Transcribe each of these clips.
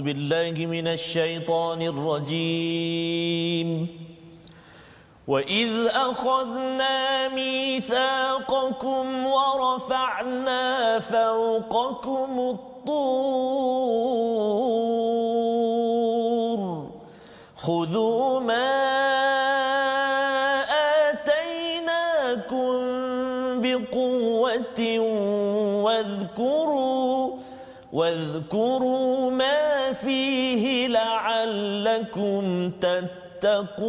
أعوذ بالله من الشيطان الرجيم. وإذ أخذنا ميثاقكم ورفعنا فوقكم الطور. خذوا ما لعلكم تتقون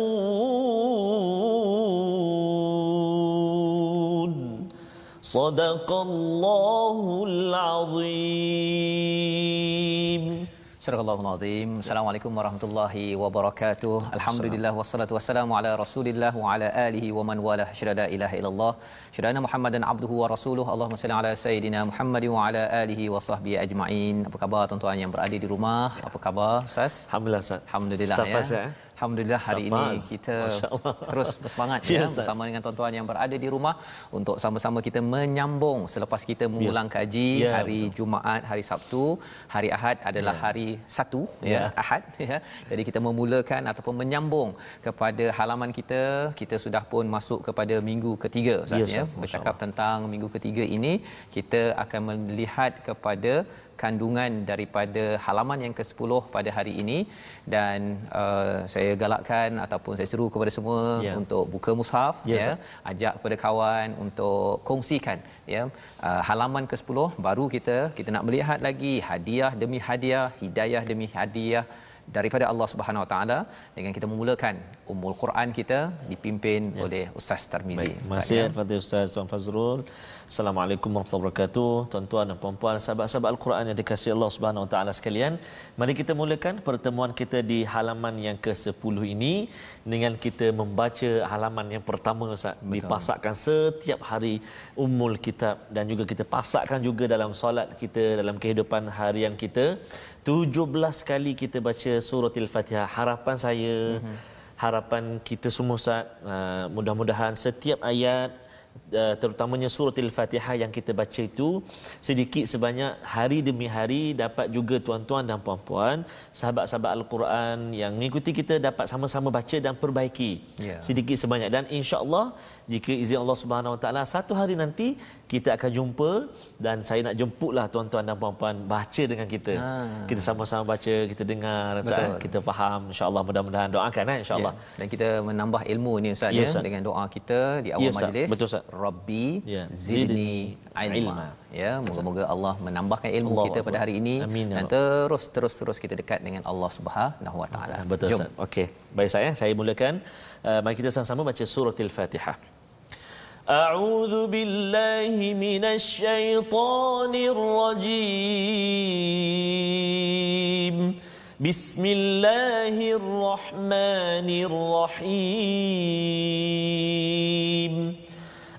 صدق الله العظيم Surah Al-Azim. Assalamualaikum warahmatullahi wabarakatuh. Alhamdulillah wassalatu wassalamu ala Rasulillah wa ala alihi wa man wala syada ilaha illallah. Syada Muhammadan abduhu wa rasuluh. Allahumma salli ala sayidina Muhammad wa ala alihi wa sahbihi ajma'in. Apa khabar tuan-tuan yang berada di rumah? Apa khabar Ustaz? Alhamdulillah Ustaz. Alhamdulillah Safas, ya. ya. Alhamdulillah hari Safaz. ini kita terus bersemangat Ya, ya Ustaz. bersama dengan tuan-tuan yang berada di rumah untuk sama-sama kita menyambung selepas kita mengulang kaji Ya, hari Jumaat, hari Sabtu, hari Ahad adalah hari Satu ya, Ya. Ahad ya. Jadi kita memulakan ataupun menyambung kepada halaman kita. Kita sudah pun masuk kepada minggu ketiga Ustaz Ya, ya. Bercakap tentang minggu ketiga ini kita akan melihat kepada kandungan daripada halaman yang ke-10 pada hari ini. Dan uh, saya galakkan ataupun saya seru kepada semua Ya. untuk buka mushaf Ya, ya. ajak kepada kawan untuk kongsikan ya. Uh, halaman ke-10 baru kita kita nak melihat lagi hadiah demi hadiah hidayah demi hadiah daripada Allah Subhanahu Wa Taala dengan kita memulakan Ummul Quran kita dipimpin ya. oleh Ustaz Tarmizi. Baik, kasih kepada Ustaz Tuan Fazrul. Assalamualaikum warahmatullahi wabarakatuh. Tuan-tuan dan puan-puan, sahabat-sahabat Al-Quran yang dikasihi Allah Subhanahu Wa Taala sekalian, mari kita mulakan pertemuan kita di halaman yang ke-10 ini dengan kita membaca halaman yang pertama Ustaz. Betul. Dipasakkan setiap hari Ummul Kitab dan juga kita pasakkan juga dalam solat kita dalam kehidupan harian kita. 17 kali kita baca surah Al-Fatihah. Harapan saya mm-hmm harapan kita semua Ustaz uh, mudah-mudahan setiap ayat uh, terutamanya surah Al-Fatihah yang kita baca itu sedikit sebanyak hari demi hari dapat juga tuan-tuan dan puan-puan sahabat-sahabat Al-Quran yang mengikuti kita dapat sama-sama baca dan perbaiki Ya. sedikit sebanyak dan insya-Allah jika izin Allah Subhanahu Wa Taala satu hari nanti kita akan jumpa dan saya nak jemputlah tuan-tuan dan puan-puan baca dengan kita. Ha. Kita sama-sama baca, kita dengar, Ustaz, eh. kita faham insya-Allah mudah-mudahan doakan eh insya-Allah. Ya. Dan kita menambah ilmu ni Ustaz Ya, ya, Ustaz. dengan doa kita di awal Ya, Ustaz. majlis. Betul, Ustaz Rabbi Ya. zidni Zidni ilma. ilma. Ya, moga-moga Allah menambahkan ilmu Allahu kita pada Akbar. hari ini Amin, ya dan Rabb. terus terus terus kita dekat dengan Allah Subhanahu Wa Taala. Ah, Betul Jom. Ustaz. Okey. Baik saya, saya mulakan. Uh, mari kita sama-sama baca surah Al-Fatihah. أعوذ بالله من الشيطان الرجيم بسم الله الرحمن الرحيم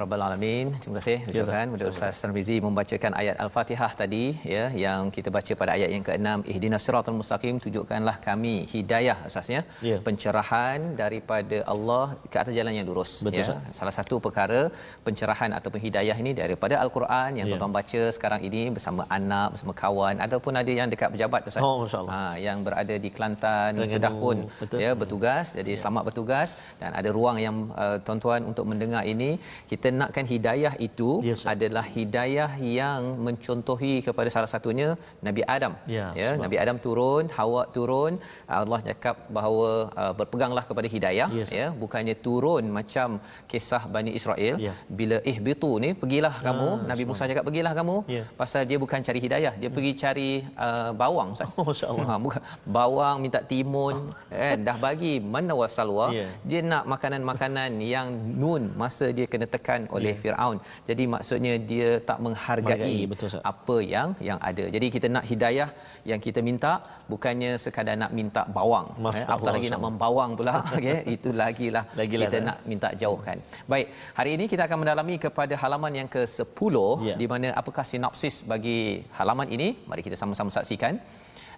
ya rabbal alamin. Terima kasih Ya, ucapkan Ustaz. kepada Ustaz Tarmizi membacakan ayat Al-Fatihah tadi ya yang kita baca pada ayat yang ke-6 ihdinas siratal mustaqim tunjukkanlah kami hidayah asasnya Ya. pencerahan daripada Allah ke atas jalan yang lurus Betul, ya. Ustaz. Salah satu perkara pencerahan ataupun hidayah ini daripada Al-Quran yang Ya. tuan-tuan baca sekarang ini bersama anak bersama kawan ataupun ada yang dekat pejabat Ustaz. Oh. Ha, yang berada di Kelantan Terengganu. sudah pun Betul. ya bertugas jadi selamat bertugas dan ada ruang yang uh, tuan-tuan untuk mendengar ini kita nakkan hidayah itu Ustaz. adalah hidayah yang mencontohi kepada salah satunya Nabi Adam. Ya, ya Nabi Adam turun, Hawa turun, Allah cakap bahawa uh, berpeganglah kepada hidayah Ya, Ustaz. ya, bukannya turun macam kisah Bani Israel Ya. bila ihbitu ni pergilah kamu, Nabi Musa cakap pergilah kamu Ya. pasal dia bukan cari hidayah, dia pergi cari uh, bawang Ustaz. Oh. Ha, bukan bawang minta timun kan dah bagi mana wasalwa Ya. dia nak makanan-makanan yang nun masa dia kena tekan oleh Firaun. Jadi maksudnya dia tak menghargai betul, apa yang yang ada. Jadi kita nak hidayah yang kita minta bukannya sekadar nak minta bawang eh, apatah Allah, lagi nak membawang pula okey itu lagilah Lagilah, kita tak? nak minta jauhkan. Baik hari ini kita akan mendalami kepada halaman yang ke-10 Ya. di mana apakah sinopsis bagi halaman ini. Mari kita sama-sama saksikan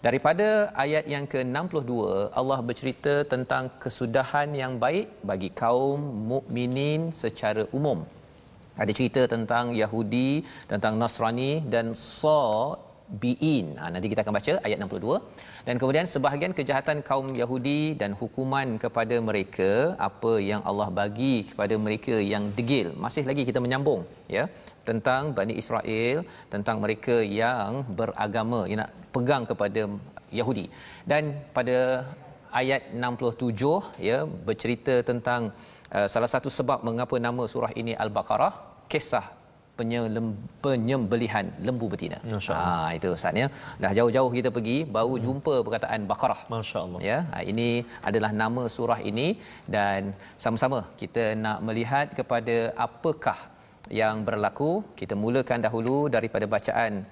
Daripada ayat yang ke-62 Allah bercerita tentang kesudahan yang baik bagi kaum mukminin secara umum. Ada cerita tentang Yahudi, tentang Nasrani dan Sabiin. Ha, nanti kita akan baca ayat 62. Dan kemudian sebahagian kejahatan kaum Yahudi dan hukuman kepada mereka apa yang Allah bagi kepada mereka yang degil. Masih lagi kita menyambung ya tentang Bani Israel, tentang mereka yang beragama, yang nak pegang kepada Yahudi. Dan pada ayat 67 ya bercerita tentang uh, salah satu sebab mengapa nama surah ini Al-Baqarah, kisah penyembelihan lembu betina. Ha itu Ustaz ya. Dah jauh-jauh kita pergi baru jumpa perkataan Baqarah. Masya Allah. Ya, ha, ini adalah nama surah ini dan sama-sama kita nak melihat kepada apakah yang berlaku. Kita mulakan dahulu daripada bacaan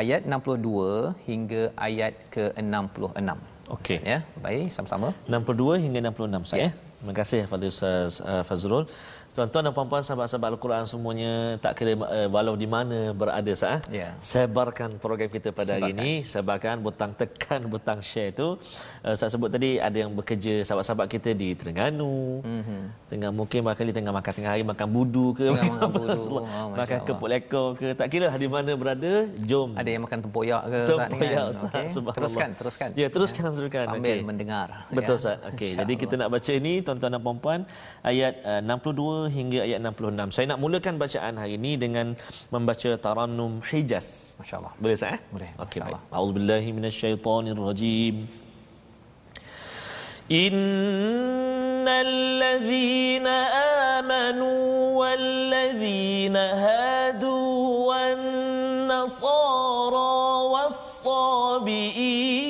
ayat 62 hingga ayat ke-66. Okey. Ya, baik sama-sama. 62 hingga 66 saya. Ya. Terima kasih kepada Ustaz uh, Fazrul. Tuan-tuan dan puan-puan sahabat-sahabat Al-Quran semuanya tak kira uh, walau di mana berada sah. Ya. Sebarkan program kita pada hari Sebarkan. ini, sebarkan butang tekan butang share tu. Uh, saya sebut tadi ada yang bekerja sahabat-sahabat kita di Terengganu. Mm-hmm. Tengah mungkin barangkali tengah makan tengah hari makan budu ke Tengah makan apa, budu. Oh, makan kepuk lekor ke tak kira lah di mana berada jom Ada yang makan tempoyak ke Tempoyak kan? Ustaz. Okey. Subhanallah. Teruskan, teruskan. Ya, teruskan, teruskan. Sambil Okey. mendengar. Betul ya. Ustaz. Okey, jadi kita nak baca ini tuan-tuan dan puan-puan ayat uh, 62 hingga ayat 66. Saya nak mulakan bacaan hari ini dengan membaca Tarannum Hijaz. Masya-Allah. Boleh saya? Eh? Boleh. Okey baik. Auzubillahi minasyaitonirrajim. wal-ladzina hadu wan nasara was-sabiin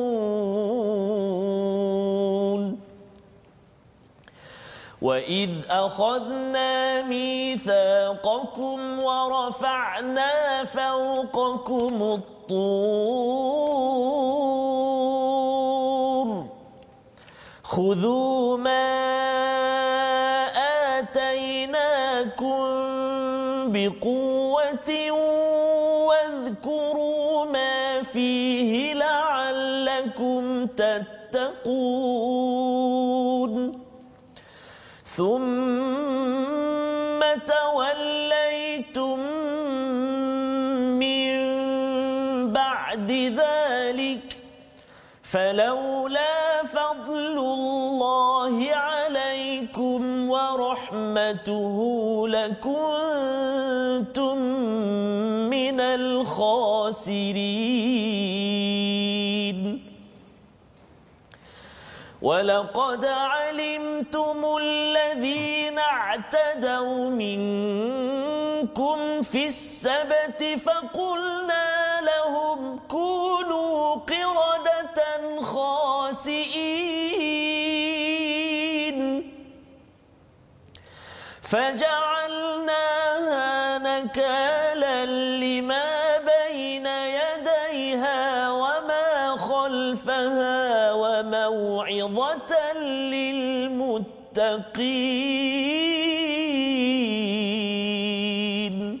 وإذ أخذنا ميثاقكم ورفعنا فوقكم الطور خذوا ما ثم توليتم من بعد ذلك فلولا فضل الله عليكم ورحمته لكنتم ولقد علمتم الذين اعتدوا منكم في السبت فقلنا لهم كونوا قردة خاسئين فجعلناها نكالا لما المتقين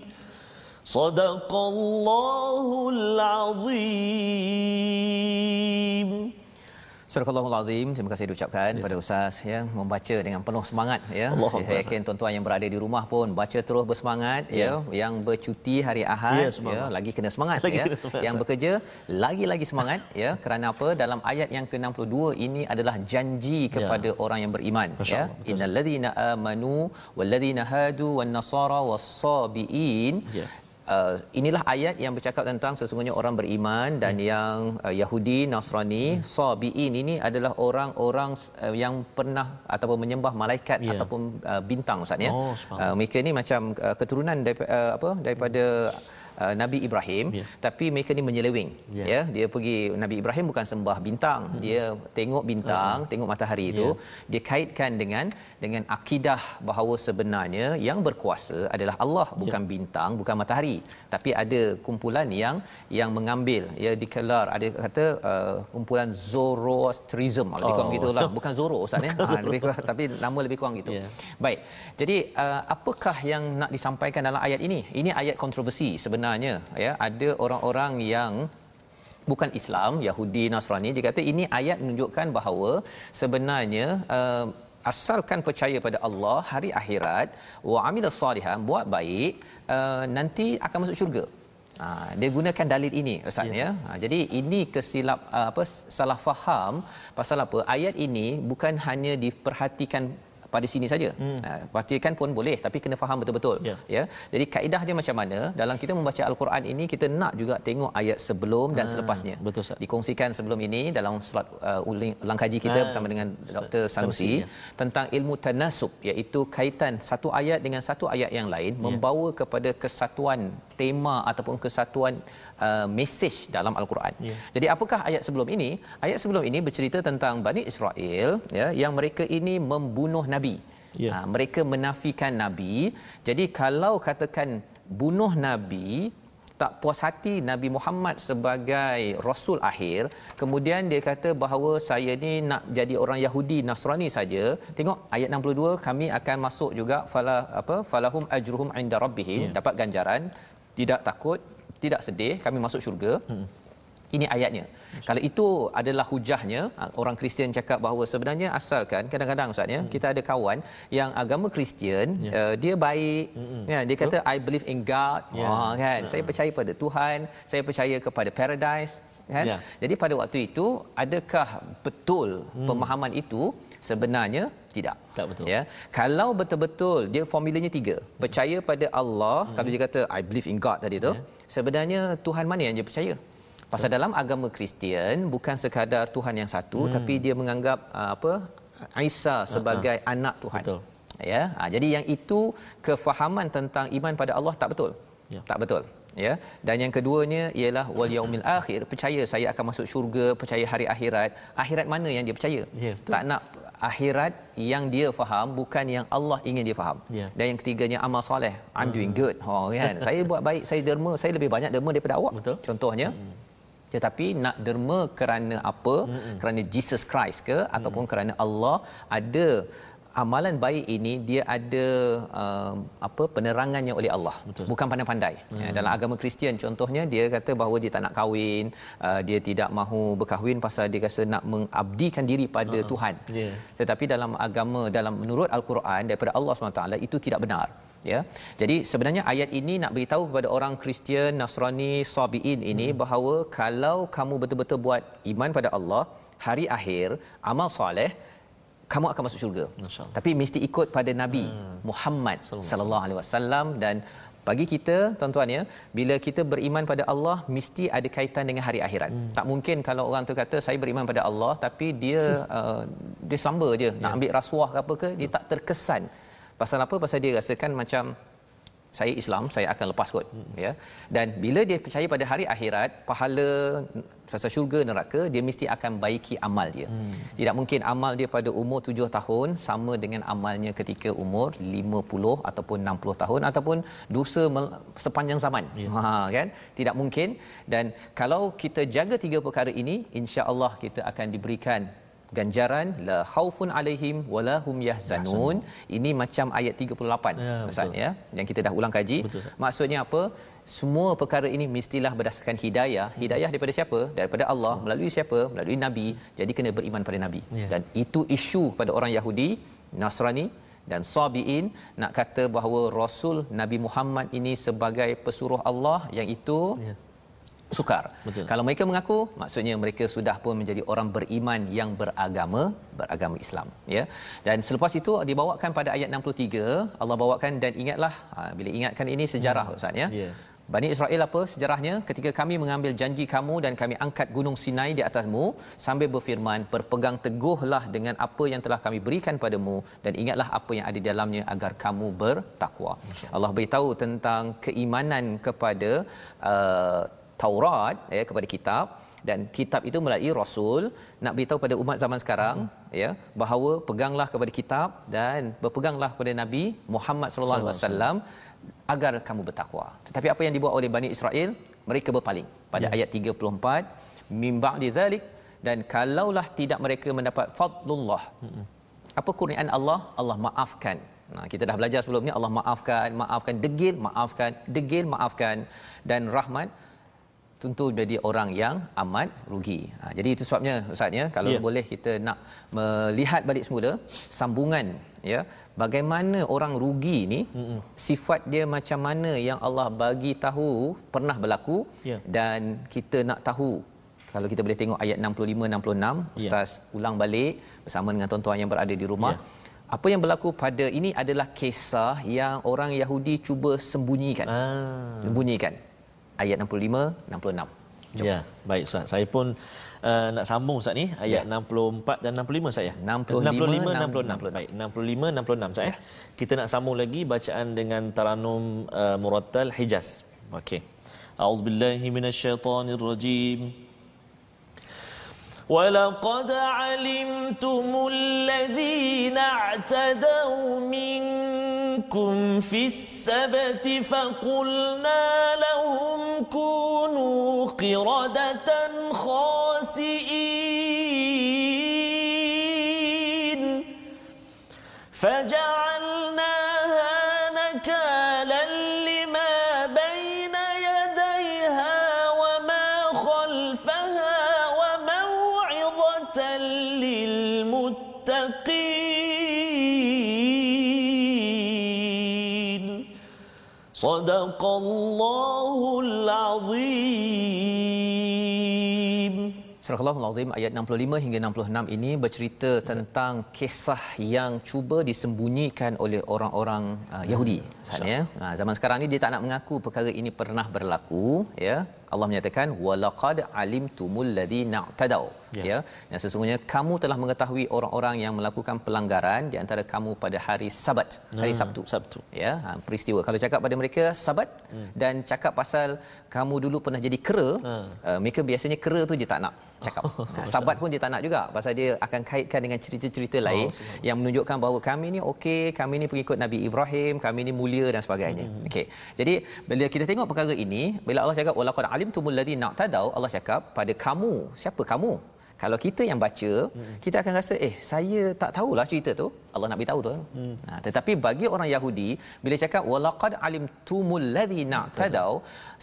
صدق الله العظيم Surah Al-Azim, terima kasih diucapkan kepada Ustaz ya membaca dengan penuh semangat ya. Allah Saya yakin tuan-tuan yang berada di rumah pun baca terus bersemangat ya. ya. Yang bercuti hari Ahad ya, ya lagi kena semangat lagi ya. Kena semangat. Yang bekerja lagi-lagi semangat ya. Kerana apa? Dalam ayat yang ke-62 ini adalah janji ya. kepada ya. orang yang beriman Masya ya. Innalladzina amanu walladzina hadu wan nasara was-sabiin ya. Uh, inilah ayat yang bercakap tentang sesungguhnya orang beriman dan hmm. yang uh, Yahudi Nasrani hmm. sabiin ini adalah orang-orang uh, yang pernah ataupun menyembah malaikat yeah. ataupun uh, bintang ustaz ya. Oh, uh, mereka ni macam uh, keturunan daripada uh, apa daripada hmm uh, Nabi Ibrahim yeah. tapi mereka ni menyeleweng yeah. ya dia pergi Nabi Ibrahim bukan sembah bintang hmm. dia tengok bintang uh-huh. tengok matahari itu yeah. dia kaitkan dengan dengan akidah bahawa sebenarnya yang berkuasa adalah Allah bukan yeah. bintang bukan matahari tapi ada kumpulan yang yang mengambil ya dikelar ada kata uh, kumpulan Zoroastrianism lebih oh. kurang gitulah bukan Zoro ustaz ya ha, lebih kurang, tapi nama lebih kurang gitu yeah. baik jadi uh, apakah yang nak disampaikan dalam ayat ini ini ayat kontroversi sebenarnya sebenarnya ya ada orang-orang yang bukan Islam Yahudi Nasrani dia kata ini ayat menunjukkan bahawa sebenarnya uh, asalkan percaya pada Allah hari akhirat wa amila salihan buat baik uh, nanti akan masuk syurga Ha, dia gunakan dalil ini ustaz yes. ya. Ha, jadi ini kesilap uh, apa salah faham pasal apa ayat ini bukan hanya diperhatikan pada sini saja. Hmm. Uh, praktikan pun boleh tapi kena faham betul-betul yeah. ya. Jadi kaedah dia macam mana? Dalam kita membaca al-Quran ini kita nak juga tengok ayat sebelum dan ha, selepasnya. Betul Ustaz. Dikongsikan sebelum ini dalam slot uh, ulang kaji kita ha, bersama dengan Dr. Sanusi, Sanusi ya. tentang ilmu tanasub iaitu kaitan satu ayat dengan satu ayat yang lain yeah. membawa kepada kesatuan tema ataupun kesatuan uh, mesej dalam al-Quran. Yeah. Jadi apakah ayat sebelum ini? Ayat sebelum ini bercerita tentang Bani Israel ya yang mereka ini membunuh nabi. Yeah. Ha, mereka menafikan nabi. Jadi kalau katakan bunuh nabi tak puas hati Nabi Muhammad sebagai rasul akhir kemudian dia kata bahawa saya ni nak jadi orang Yahudi Nasrani saja tengok ayat 62 kami akan masuk juga fala apa falahum ajruhum inda rabbihim yeah. dapat ganjaran tidak takut tidak sedih kami masuk syurga hmm. ini ayatnya kalau itu adalah hujahnya ah, orang Kristian cakap bahawa sebenarnya asalkan kadang-kadang ustaz ya hmm. kita ada kawan yang agama Kristian yeah. uh, dia baik hmm. ya dia kata i believe in god yeah. oh, kan yeah. saya percaya pada Tuhan saya percaya kepada paradise kan yeah. jadi pada waktu itu adakah betul hmm. pemahaman itu sebenarnya tidak. Tak betul. Ya. Kalau betul-betul dia formulanya tiga. Percaya pada Allah hmm. kalau dia kata i believe in god tadi tu yeah. sebenarnya tuhan mana yang dia percaya? Pasal betul. dalam agama Kristian bukan sekadar tuhan yang satu hmm. tapi dia menganggap uh, apa Isa sebagai uh-huh. anak tuhan. Betul. Ya. Ha, jadi yang itu kefahaman tentang iman pada Allah tak betul. Ya. tak betul. Ya. Dan yang keduanya ialah wal yaumil akhir percaya saya akan masuk syurga percaya hari akhirat. Akhirat mana yang dia percaya? Ya, tak nak akhirat yang dia faham bukan yang Allah ingin dia faham. Yeah. Dan yang ketiganya amal soleh. I'm hmm. doing good. Oh kan. saya buat baik, saya derma, saya lebih banyak derma daripada awak. Betul. Contohnya. Hmm. Tetapi nak derma kerana apa? Hmm. Kerana Jesus Christ ke hmm. ataupun kerana Allah ada amalan baik ini dia ada uh, apa penerangannya oleh Allah Betul. bukan pandai-pandai hmm. ya, dalam agama Kristian contohnya dia kata bahawa dia tak nak kahwin uh, dia tidak mahu berkahwin pasal dia rasa nak mengabdikan diri pada uh-huh. Tuhan yeah. tetapi dalam agama dalam menurut al-Quran daripada Allah SWT itu tidak benar ya jadi sebenarnya ayat ini nak beritahu kepada orang Kristian Nasrani Sabiin ini hmm. bahawa kalau kamu betul-betul buat iman pada Allah hari akhir amal soleh kamu akan masuk syurga. Tapi mesti ikut pada Nabi hmm. Muhammad sallallahu alaihi wasallam dan bagi kita tuan-tuan ya bila kita beriman pada Allah mesti ada kaitan dengan hari akhirat. Hmm. Tak mungkin kalau orang tu kata saya beriman pada Allah tapi dia uh, dia samba je yeah. nak ya. ambil rasuah ke apa ke dia tak terkesan. Pasal apa? Pasal dia rasakan macam saya Islam saya akan lepas kot hmm. ya dan bila dia percaya pada hari akhirat pahala fasa syurga neraka dia mesti akan baiki amal dia hmm. tidak mungkin amal dia pada umur 7 tahun sama dengan amalnya ketika umur 50 ataupun 60 tahun ataupun dosa sepanjang zaman yeah. ha kan tidak mungkin dan kalau kita jaga tiga perkara ini insya-Allah kita akan diberikan ganjaran la khaufun alaihim wala hum yahzanun. Ini macam ayat 38 Ya, Ustaz betul. ya yang kita dah ulang kaji. Betul, Ustaz. maksudnya apa? Semua perkara ini mestilah berdasarkan hidayah. Hidayah daripada siapa? Daripada Allah. Melalui siapa? Melalui nabi. Jadi kena beriman pada nabi. Ya. dan itu isu pada orang Yahudi Nasrani dan Sabiin nak kata bahawa Rasul Nabi Muhammad ini sebagai pesuruh Allah yang itu Ya. Sukar. Betul. Kalau mereka mengaku, maksudnya mereka sudah pun menjadi orang beriman yang beragama, beragama Islam, ya. Dan selepas itu dibawakan pada ayat 63, Allah bawakan dan ingatlah ha, bila ingatkan ini sejarah hmm. Ustaz ya. Ya. Bani Israel apa sejarahnya ketika kami mengambil janji kamu dan kami angkat gunung Sinai di atasmu sambil berfirman berpegang teguhlah dengan apa yang telah kami berikan padamu dan ingatlah apa yang ada di dalamnya agar kamu bertakwa. Allah beritahu tentang keimanan kepada uh, Taurat ya kepada kitab dan kitab itu melalui rasul nak beritahu pada umat zaman sekarang hmm. ya bahawa peganglah kepada kitab dan berpeganglah kepada Nabi Muhammad sallallahu alaihi wasallam agar kamu bertakwa. Tetapi apa yang dibuat oleh Bani Israel? Mereka berpaling. Pada Ya. ayat 34, min ba'di dzalik dan kalaulah tidak mereka mendapat fadlullah. Apa kurniaan Allah? Allah maafkan. Nah, kita dah belajar sebelum ni Allah maafkan, maafkan degil, maafkan, degil, maafkan dan rahmat tentu jadi orang yang amat rugi. Ha, jadi itu sebabnya Ustaz ya, kalau yeah. boleh kita nak melihat balik semula sambungan ya, bagaimana orang rugi ni mm sifat dia macam mana yang Allah bagi tahu pernah berlaku Ya. dan kita nak tahu kalau kita boleh tengok ayat 65 66 Ya. ustaz ulang balik bersama dengan tuan-tuan yang berada di rumah. Ya. Apa yang berlaku pada ini adalah kisah yang orang Yahudi cuba sembunyikan. Ah. Sembunyikan Ayat 65 66. Ya, baik Ustaz. Saya pun uh, nak sambung Ustaz ni ayat Ya. 64 dan 65 saya. 65, 65 66. 66. Baik, 65 66 saya. Ya. Kita nak sambung lagi bacaan dengan taranum uh, Murattal Hijaz. Okey. A'udzubillahi minasyaitonirrajim. ولقد علمتم الذين اعتدوا منكم في السبت فقلنا لهم كونوا قردة خاسئين صدق الله العظيم Surah Al-Azim ayat 65 hingga 66 ini bercerita tentang kisah yang cuba disembunyikan oleh orang-orang uh, Yahudi. Maksudnya, uh, zaman sekarang ni dia tak nak mengaku perkara ini pernah berlaku, ya. Allah menyatakan walaqad alimtumul ladina tadau Ya. ya. Dan sesungguhnya kamu telah mengetahui orang-orang yang melakukan pelanggaran di antara kamu pada hari Sabat hari Ah, Sabtu. Sabtu. ya ha, peristiwa. Kalau cakap pada mereka Sabat hmm. dan cakap pasal kamu dulu pernah jadi kera Hmm. uh, mereka biasanya kera tu dia tak nak cakap. Nah, Sabat pun dia tak nak juga pasal dia akan kaitkan dengan cerita-cerita lain yang menunjukkan bahawa kami ni okey kami ni pengikut Nabi Ibrahim kami ni mulia dan sebagainya. Hmm. okey. Jadi bila kita tengok perkara ini bila Allah cakap walaqad alimtumul ladina tadau Allah cakap pada kamu. Siapa? Kamu kalau kita yang baca kita akan rasa eh saya tak tahulah cerita tu. Allah nak beritahu tu. Hmm. ha, tetapi bagi orang Yahudi bila cakap walaqad alimtumul ladzina tadau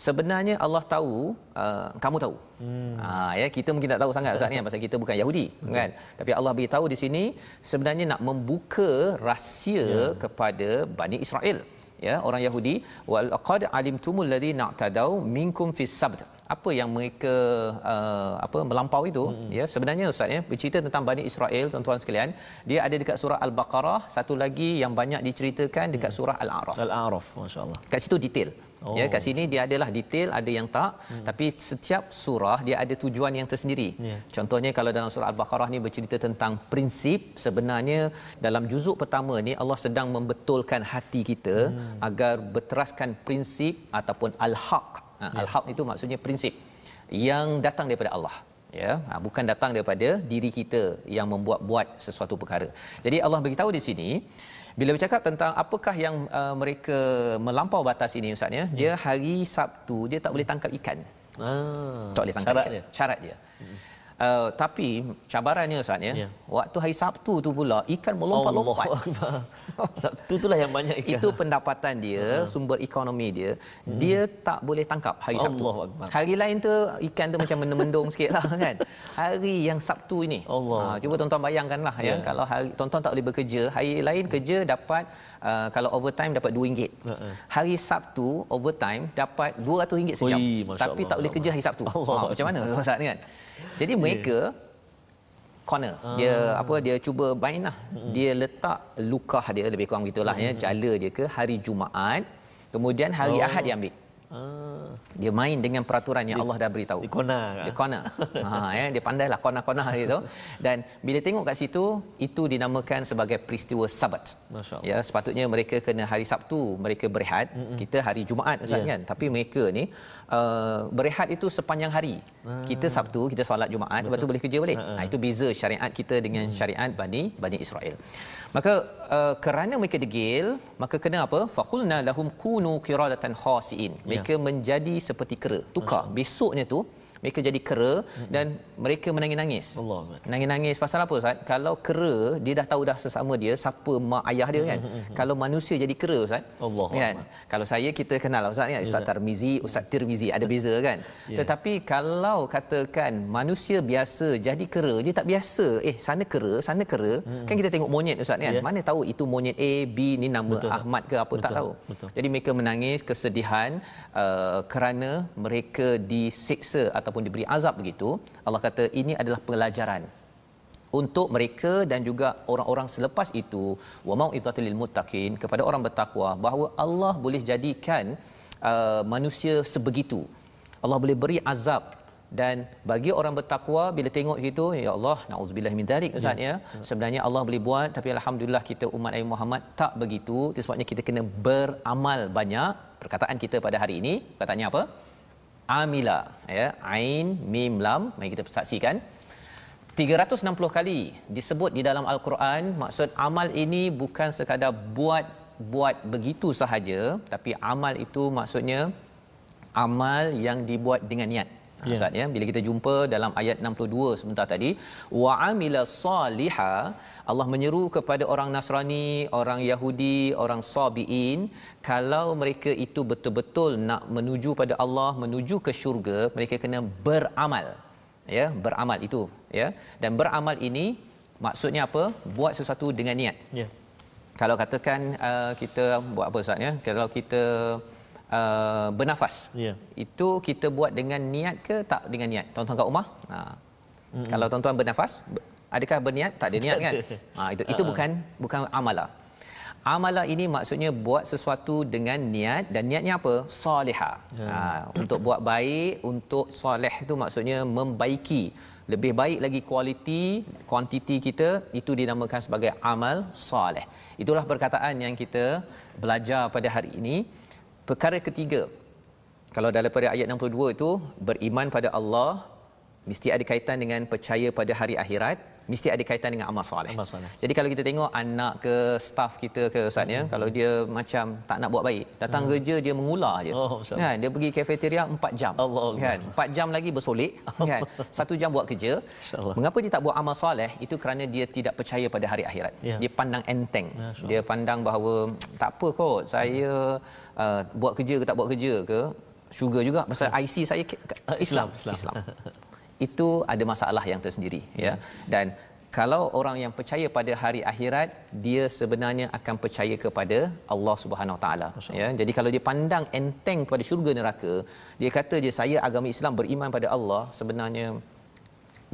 sebenarnya Allah tahu uh, kamu tahu. Hmm. ha, ya kita mungkin tak tahu sangat ustaz ni pasal kita bukan Yahudi Betul. kan? Tapi Allah beritahu di sini sebenarnya nak membuka rahsia ya. kepada Bani Israel. Ya orang Yahudi walaqad alimtumul ladzina tadau minkum fis sabt apa yang mereka uh, apa melampau itu hmm. ya sebenarnya ustaz ya bercerita tentang Bani Israel tuan-tuan sekalian dia ada dekat surah al-baqarah satu lagi yang banyak diceritakan dekat surah al-a'raf Al-A'raf, masya-Allah. kat situ detail oh. ya kat sini dia adalah detail ada yang tak hmm. tapi setiap surah dia ada tujuan yang tersendiri Yeah. contohnya kalau dalam surah al-baqarah ni bercerita tentang prinsip sebenarnya dalam juzuk pertama ni Allah sedang membetulkan hati kita hmm. agar berteraskan prinsip ataupun al-haq ha, Ya. al-haq itu maksudnya prinsip yang datang daripada Allah ya ha, bukan datang daripada diri kita yang membuat-buat sesuatu perkara jadi Allah beritahu di sini bila bercakap tentang apakah yang uh, mereka melampau batas ini ustaz ya dia hari Sabtu dia tak boleh tangkap ikan Ah. tak boleh tangkap Syarat ikan. dia. syarat dia Uh, tapi cabarannya Ustaz ya. Ya. Waktu hari Sabtu tu pula ikan melompat-lompat. Sabtu itulah yang banyak ikan. Itu pendapatan dia, sumber ekonomi dia. Dia tak boleh tangkap hari Sabtu. Akbar. Hari lain tu ikan tu macam mendung sikit lah kan. Hari yang Sabtu ini. Allah. Ha, cuba tuan-tuan bayangkanlah ya. Ya. Kalau hari tuan-tuan tak boleh bekerja, hari lain kerja dapat uh, kalau overtime dapat RM2. Ha-ha. Hari Sabtu overtime dapat RM200 sejam. Ui, Tapi Allah, tak boleh kerja hari Sabtu. Allah. Ha, macam mana Ustaz kan? Jadi mereka corner. Dia apa dia cuba main lah. Dia letak lukah dia lebih kurang gitulah ya, jala dia ke hari Jumaat. Kemudian hari Oh. Ahad dia ambil. Ah, Dia main dengan peraturan yang Allah dah beritahu. di kona. Dia corner. ha ya dia pandailah corner-corner gitu. Dan bila tengok kat situ itu dinamakan sebagai peristiwa Sabat. Ya sepatutnya mereka kena hari Sabtu mereka berehat. Mm-mm. Kita hari Jumaat Ustaz Ya. kan. Tapi mereka ni uh, berehat itu sepanjang hari. Kita Sabtu kita solat Jumaat lepas tu boleh kerja balik. Ha itu beza syariat kita dengan syariat Bani Bani Israel. Maka uh, kerana mereka degil, maka kena apa? Faqulna lahum kunu qiradatan khasiin. Mereka menjadi seperti kera. Tukar. Besoknya tu mereka jadi kera dan mereka menangis-nangis. Allah Akbar. Nangis-nangis pasal apa Ustaz? Kalau kera dia dah tahu dah sesama dia siapa mak ayah dia kan. Kalau manusia jadi kera Ustaz. Allah kan. Kalau saya kita kenal lah Ustaz kan Ustaz Tarmizi, Ustaz Tirmizi ada beza kan. Ya. Tetapi kalau katakan manusia biasa jadi kera dia tak biasa. Eh sana kera, sana kera. Kan kita tengok monyet Ustaz kan. Ya. Mana tahu itu monyet A, B ni nama Betul. Ahmad ke apa tak Betul. tahu. Betul. Jadi mereka menangis kesedihan uh, kerana mereka disiksa ataupun diberi azab begitu. Allah kata ini adalah pelajaran untuk mereka dan juga orang-orang selepas itu wa mau'izatil lil muttaqin kepada orang bertakwa bahawa Allah boleh jadikan uh, manusia sebegitu. Allah boleh beri azab dan bagi orang bertakwa bila tengok gitu ya Allah nauzubillah min dzalik ustaz ya sebenarnya Allah boleh buat tapi alhamdulillah kita umat Nabi Muhammad tak begitu itu sebabnya kita kena beramal banyak perkataan kita pada hari ini katanya apa amila ya. Ain mim lam. Mari kita saksikan. 360 kali disebut di dalam al-Quran maksud amal ini bukan sekadar buat buat begitu sahaja tapi amal itu maksudnya amal yang dibuat dengan niat. Yeah. Ustaz ya bila kita jumpa dalam ayat 62 sebentar tadi wa amila saliha Allah menyeru kepada orang Nasrani, orang Yahudi, orang Sabiin kalau mereka itu betul-betul nak menuju pada Allah, menuju ke syurga, mereka kena beramal. Ya, beramal itu ya. Dan beramal ini maksudnya apa? Buat sesuatu dengan niat. Ya. Kalau katakan uh, kita buat apa Ustaz ya? Kalau kita uh, bernafas. Ya. Itu kita buat dengan niat ke tak dengan niat? Tuan-tuan kat rumah? Ha. Mm-hmm. Kalau tuan-tuan bernafas, ber- adakah berniat? Tak ada niat kan? Ha itu itu bukan bukan amalah. Amalah ini maksudnya buat sesuatu dengan niat dan niatnya apa? Salihah. Ha, untuk buat baik, untuk soleh itu maksudnya membaiki. Lebih baik lagi kualiti, kuantiti kita itu dinamakan sebagai amal soleh. Itulah perkataan yang kita belajar pada hari ini. Perkara ketiga, kalau daripada ayat 62 itu beriman pada Allah mesti ada kaitan dengan percaya pada hari akhirat mesti ada kaitan dengan amal soleh. Amal soleh. Jadi kalau kita tengok anak ke staff kita ke ustaz ya, kalau dia macam tak nak buat baik, datang Hmm. kerja dia mengular je. Oh, kan, dia pergi kafeteria 4 jam. Allah Allah. kan, 4 jam lagi bersolek kan. 1 jam buat kerja. Allah. Mengapa dia tak buat amal soleh? Itu kerana dia tidak percaya pada hari akhirat. Ya. Dia pandang enteng. Allah. Dia pandang bahawa tak apa kot saya uh, buat kerja ke tak buat kerja ke syurga juga pasal IC saya Ah, Islam Islam, Islam. itu ada masalah yang tersendiri ya dan kalau orang yang percaya pada hari akhirat dia sebenarnya akan percaya kepada Allah Subhanahu Wa Taala ya jadi kalau dia pandang enteng pada syurga neraka dia kata je saya agama Islam beriman pada Allah sebenarnya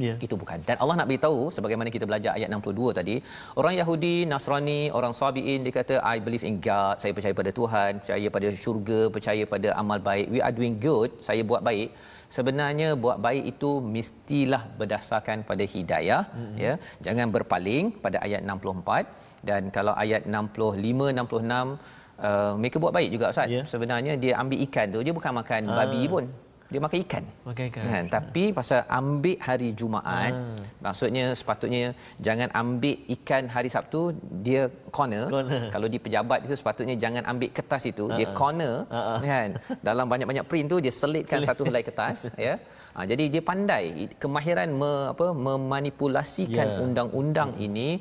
Ya. itu bukan. Dan Allah nak beritahu sebagaimana kita belajar ayat 62 tadi, orang Yahudi, Nasrani, orang Sabiin dia kata I believe in God, saya percaya pada Tuhan, percaya pada syurga, percaya pada amal baik. We are doing good, saya buat baik. Sebenarnya buat baik itu mestilah berdasarkan pada hidayah, mm-hmm. ya. Jangan berpaling pada ayat 64 dan kalau ayat 65 66 uh, mereka buat baik juga Ustaz. Ya. Sebenarnya dia ambil ikan tu dia bukan makan babi pun. Dia makan ikan. Makan ikan. Kan? Tapi pasal ambil hari Jumaat, Ah. maksudnya sepatutnya jangan ambil ikan hari Sabtu dia corner. Corner. Kalau di pejabat itu sepatutnya jangan ambil kertas itu, dia corner Ah, ah. kan. Dalam banyak-banyak print tu dia selitkan Selit. satu helai kertas ya. Ha, jadi dia pandai kemahiran me, apa memanipulasikan Ya. undang-undang ini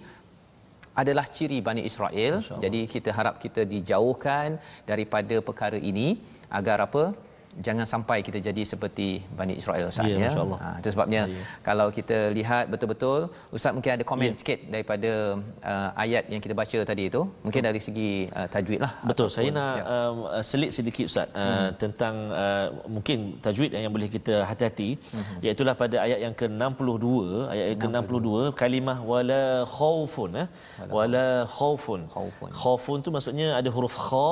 adalah ciri Bani Israel. Jadi kita harap kita dijauhkan daripada perkara ini agar apa? Jangan sampai kita jadi seperti Bani Israel Ustaz Ya, ya. Ha, itu sebabnya Ya. kalau kita lihat betul-betul Ustaz mungkin ada komen Ya. sikit daripada uh, ayat yang kita baca tadi itu. Mungkin dari segi uh, tajwid lah. Betul, saya ataupun- nak ya. um, uh, selit sedikit Ustaz uh, Hmm. tentang uh, mungkin tajwid yang boleh kita hati-hati Hmm. iaitu pada ayat yang ke-62, ayat yang ke-62 kalimah wala khaufun eh wala khaufun. Khaufun. Khaufun tu maksudnya ada huruf kha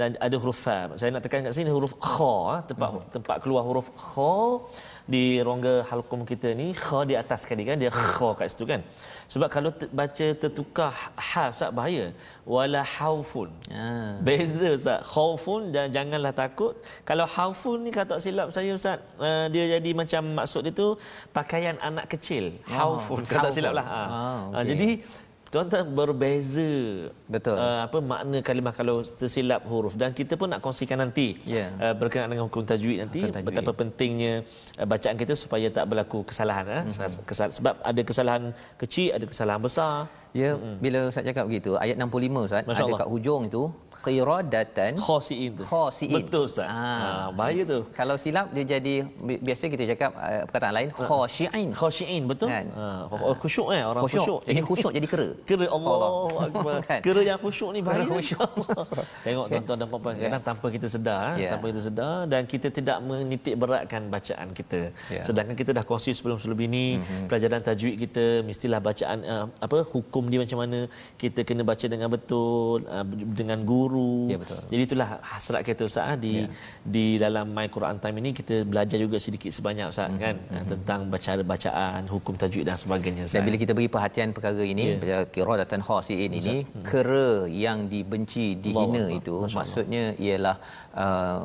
dan ada huruf fa. Saya nak tekan kat sini huruf kha tempat Hmm. tempat keluar huruf kha di rongga halqum kita ni kha di atas sekali kan dia kha kat situ kan. Sebab kalau ter, baca tertukar ha Ustaz bahaya. Wala haufun. Ah. Beza Ustaz. Khaufun dan janganlah takut. Kalau haufun ni kata silap saya Ustaz, uh, dia jadi macam maksud dia tu pakaian anak kecil. Haufun kata haufun. silap lah. Ha. Ah, Ah, okey. jadi tuan-tuan berbeza Betul. uh, apa makna kalimah kalau tersilap huruf dan kita pun nak kongsikan nanti Ya. uh, berkenaan dengan hukum tajwid nanti Hukum tajwid. betapa pentingnya uh, bacaan kita supaya tak berlaku kesalahan uh, kesal, sebab ada kesalahan kecil ada kesalahan besar Ya, bila Ustaz cakap begitu, ayat 65 Ustaz, Masya ada Allah. kat hujung itu qiradatan khasiin tu khasiin. betul ustaz Ah. ha, bahaya tu Kalau silap dia jadi bi- biasa kita cakap uh, perkataan lain khashiin. khasiin betul Kan? ha, khusyuk eh orang khusyuk, Khusyuk. Jadi khusyuk jadi kera. Kera Allah Allah. Akbar. Kan? Kera yang khusyuk ni bahaya. Khusyuk. Tengok tuan-tuan dan puan-puan kadang tanpa kita sedar, Ya. yeah. tanpa kita sedar dan kita tidak menitik beratkan bacaan kita. Ya. Sedangkan kita dah kongsi sebelum-sebelum ini mm-hmm. pelajaran tajwid kita mestilah bacaan uh, apa hukum dia macam mana kita kena baca dengan betul uh, dengan guru. Ya, betul. Jadi itulah hasrat kita Ustaz ah, di Ya. di dalam My Quran Time ini kita belajar juga sedikit sebanyak Ustaz Mhm. mm-hmm. kan mm-hmm. tentang baca bacaan, hukum tajwid dan sebagainya Dan Ustaz. bila kita beri perhatian perkara ini, Ya. yeah. qiradatan khasiin ini, kera yang dibenci, dihina Allah. itu, Masya Allah. maksudnya ialah uh,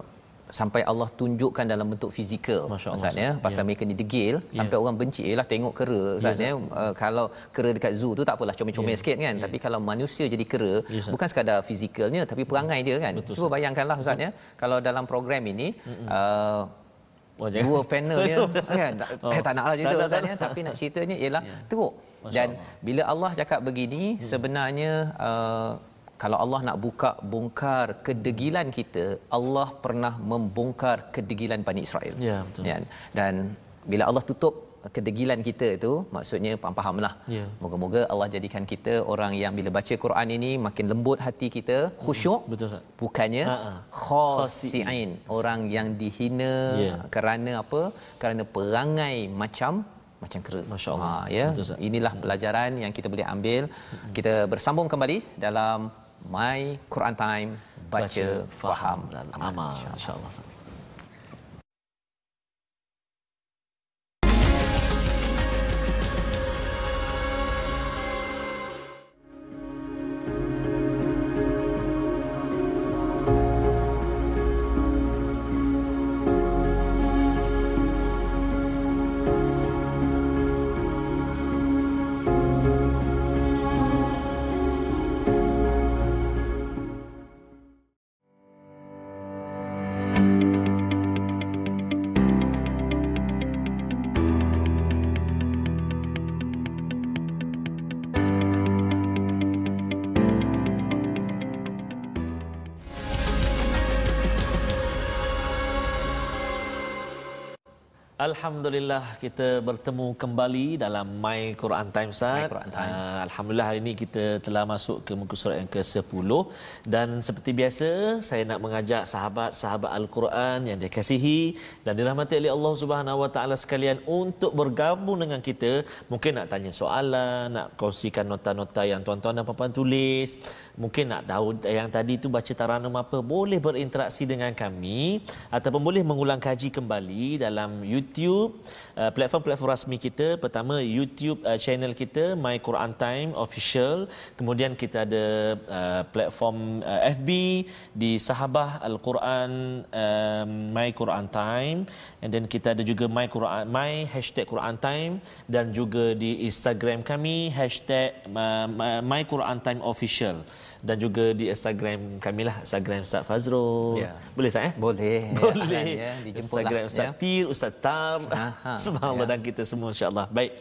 sampai Allah tunjukkan dalam bentuk fizikal Ustaz ya. Pasal Ya. mereka ni degil sampai orang benci ialah tengok kera Ustaz ya uh, kalau kera dekat zoo tu tak apalah comel-comel sikit kan. Tapi kalau manusia jadi kera Ya, Ustaz. bukan sekadar fizikalnya tapi perangai dia kan. Betul, cuba bayangkanlah Ustaz ya. Kalau dalam program ini uh, Oh, dua panelnya kan tak, Oh. eh, tak naklah cerita Tak tak ya. nak. tapi nak ceritanya ialah teruk. Masya dan Allah. bila Allah cakap begini sebenarnya uh, kalau Allah nak buka bongkar kedegilan kita Allah pernah membongkar kedegilan Bani Israel Ya, betul. Ya, dan bila Allah tutup kedegilan kita itu maksudnya faham-fahamlah Ya. moga-moga Allah jadikan kita orang yang bila baca Quran ini makin lembut hati kita khusyuk Betul, Ustaz. bukannya Ha, ha. khasiin orang yang dihina Ya. kerana apa kerana perangai macam macam kera. Masya Allah. Ha, ya. Betul. Inilah pelajaran yang kita boleh ambil. Kita bersambung kembali dalam My Quran Time baca, faham dan amal insyaallah Alhamdulillah kita bertemu kembali dalam My Quran Time Quran Time. Uh, Alhamdulillah hari ini kita telah masuk ke muka surat yang ke-10 dan seperti biasa saya nak mengajak sahabat-sahabat Al-Quran yang dikasihi dan dirahmati oleh Allah Subhanahu Wa Taala sekalian untuk bergabung dengan kita. Mungkin nak tanya soalan, nak kongsikan nota-nota yang tuan-tuan dan puan-puan tulis, mungkin nak tahu yang tadi tu baca taranum apa, boleh berinteraksi dengan kami ataupun boleh mengulang kaji kembali dalam YouTube YouTube uh, platform-platform rasmi kita. Pertama YouTube uh, channel kita My Quran Time official. Kemudian kita ada uh, platform uh, FB di Sahabah Al-Quran uh, My Quran Time. And then kita ada juga My Quran My hashtag Quran Time. Dan juga di Instagram kami hashtag uh, My Quran Time official dan juga di Instagram kami lah Instagram Ustaz Fazrul. Ya. Boleh Ustaz eh? Boleh. Boleh. Ya, Instagram Ustaz ya. Tir, Ustaz Tar. Subhanallah ya. dan kita semua insya-Allah. Baik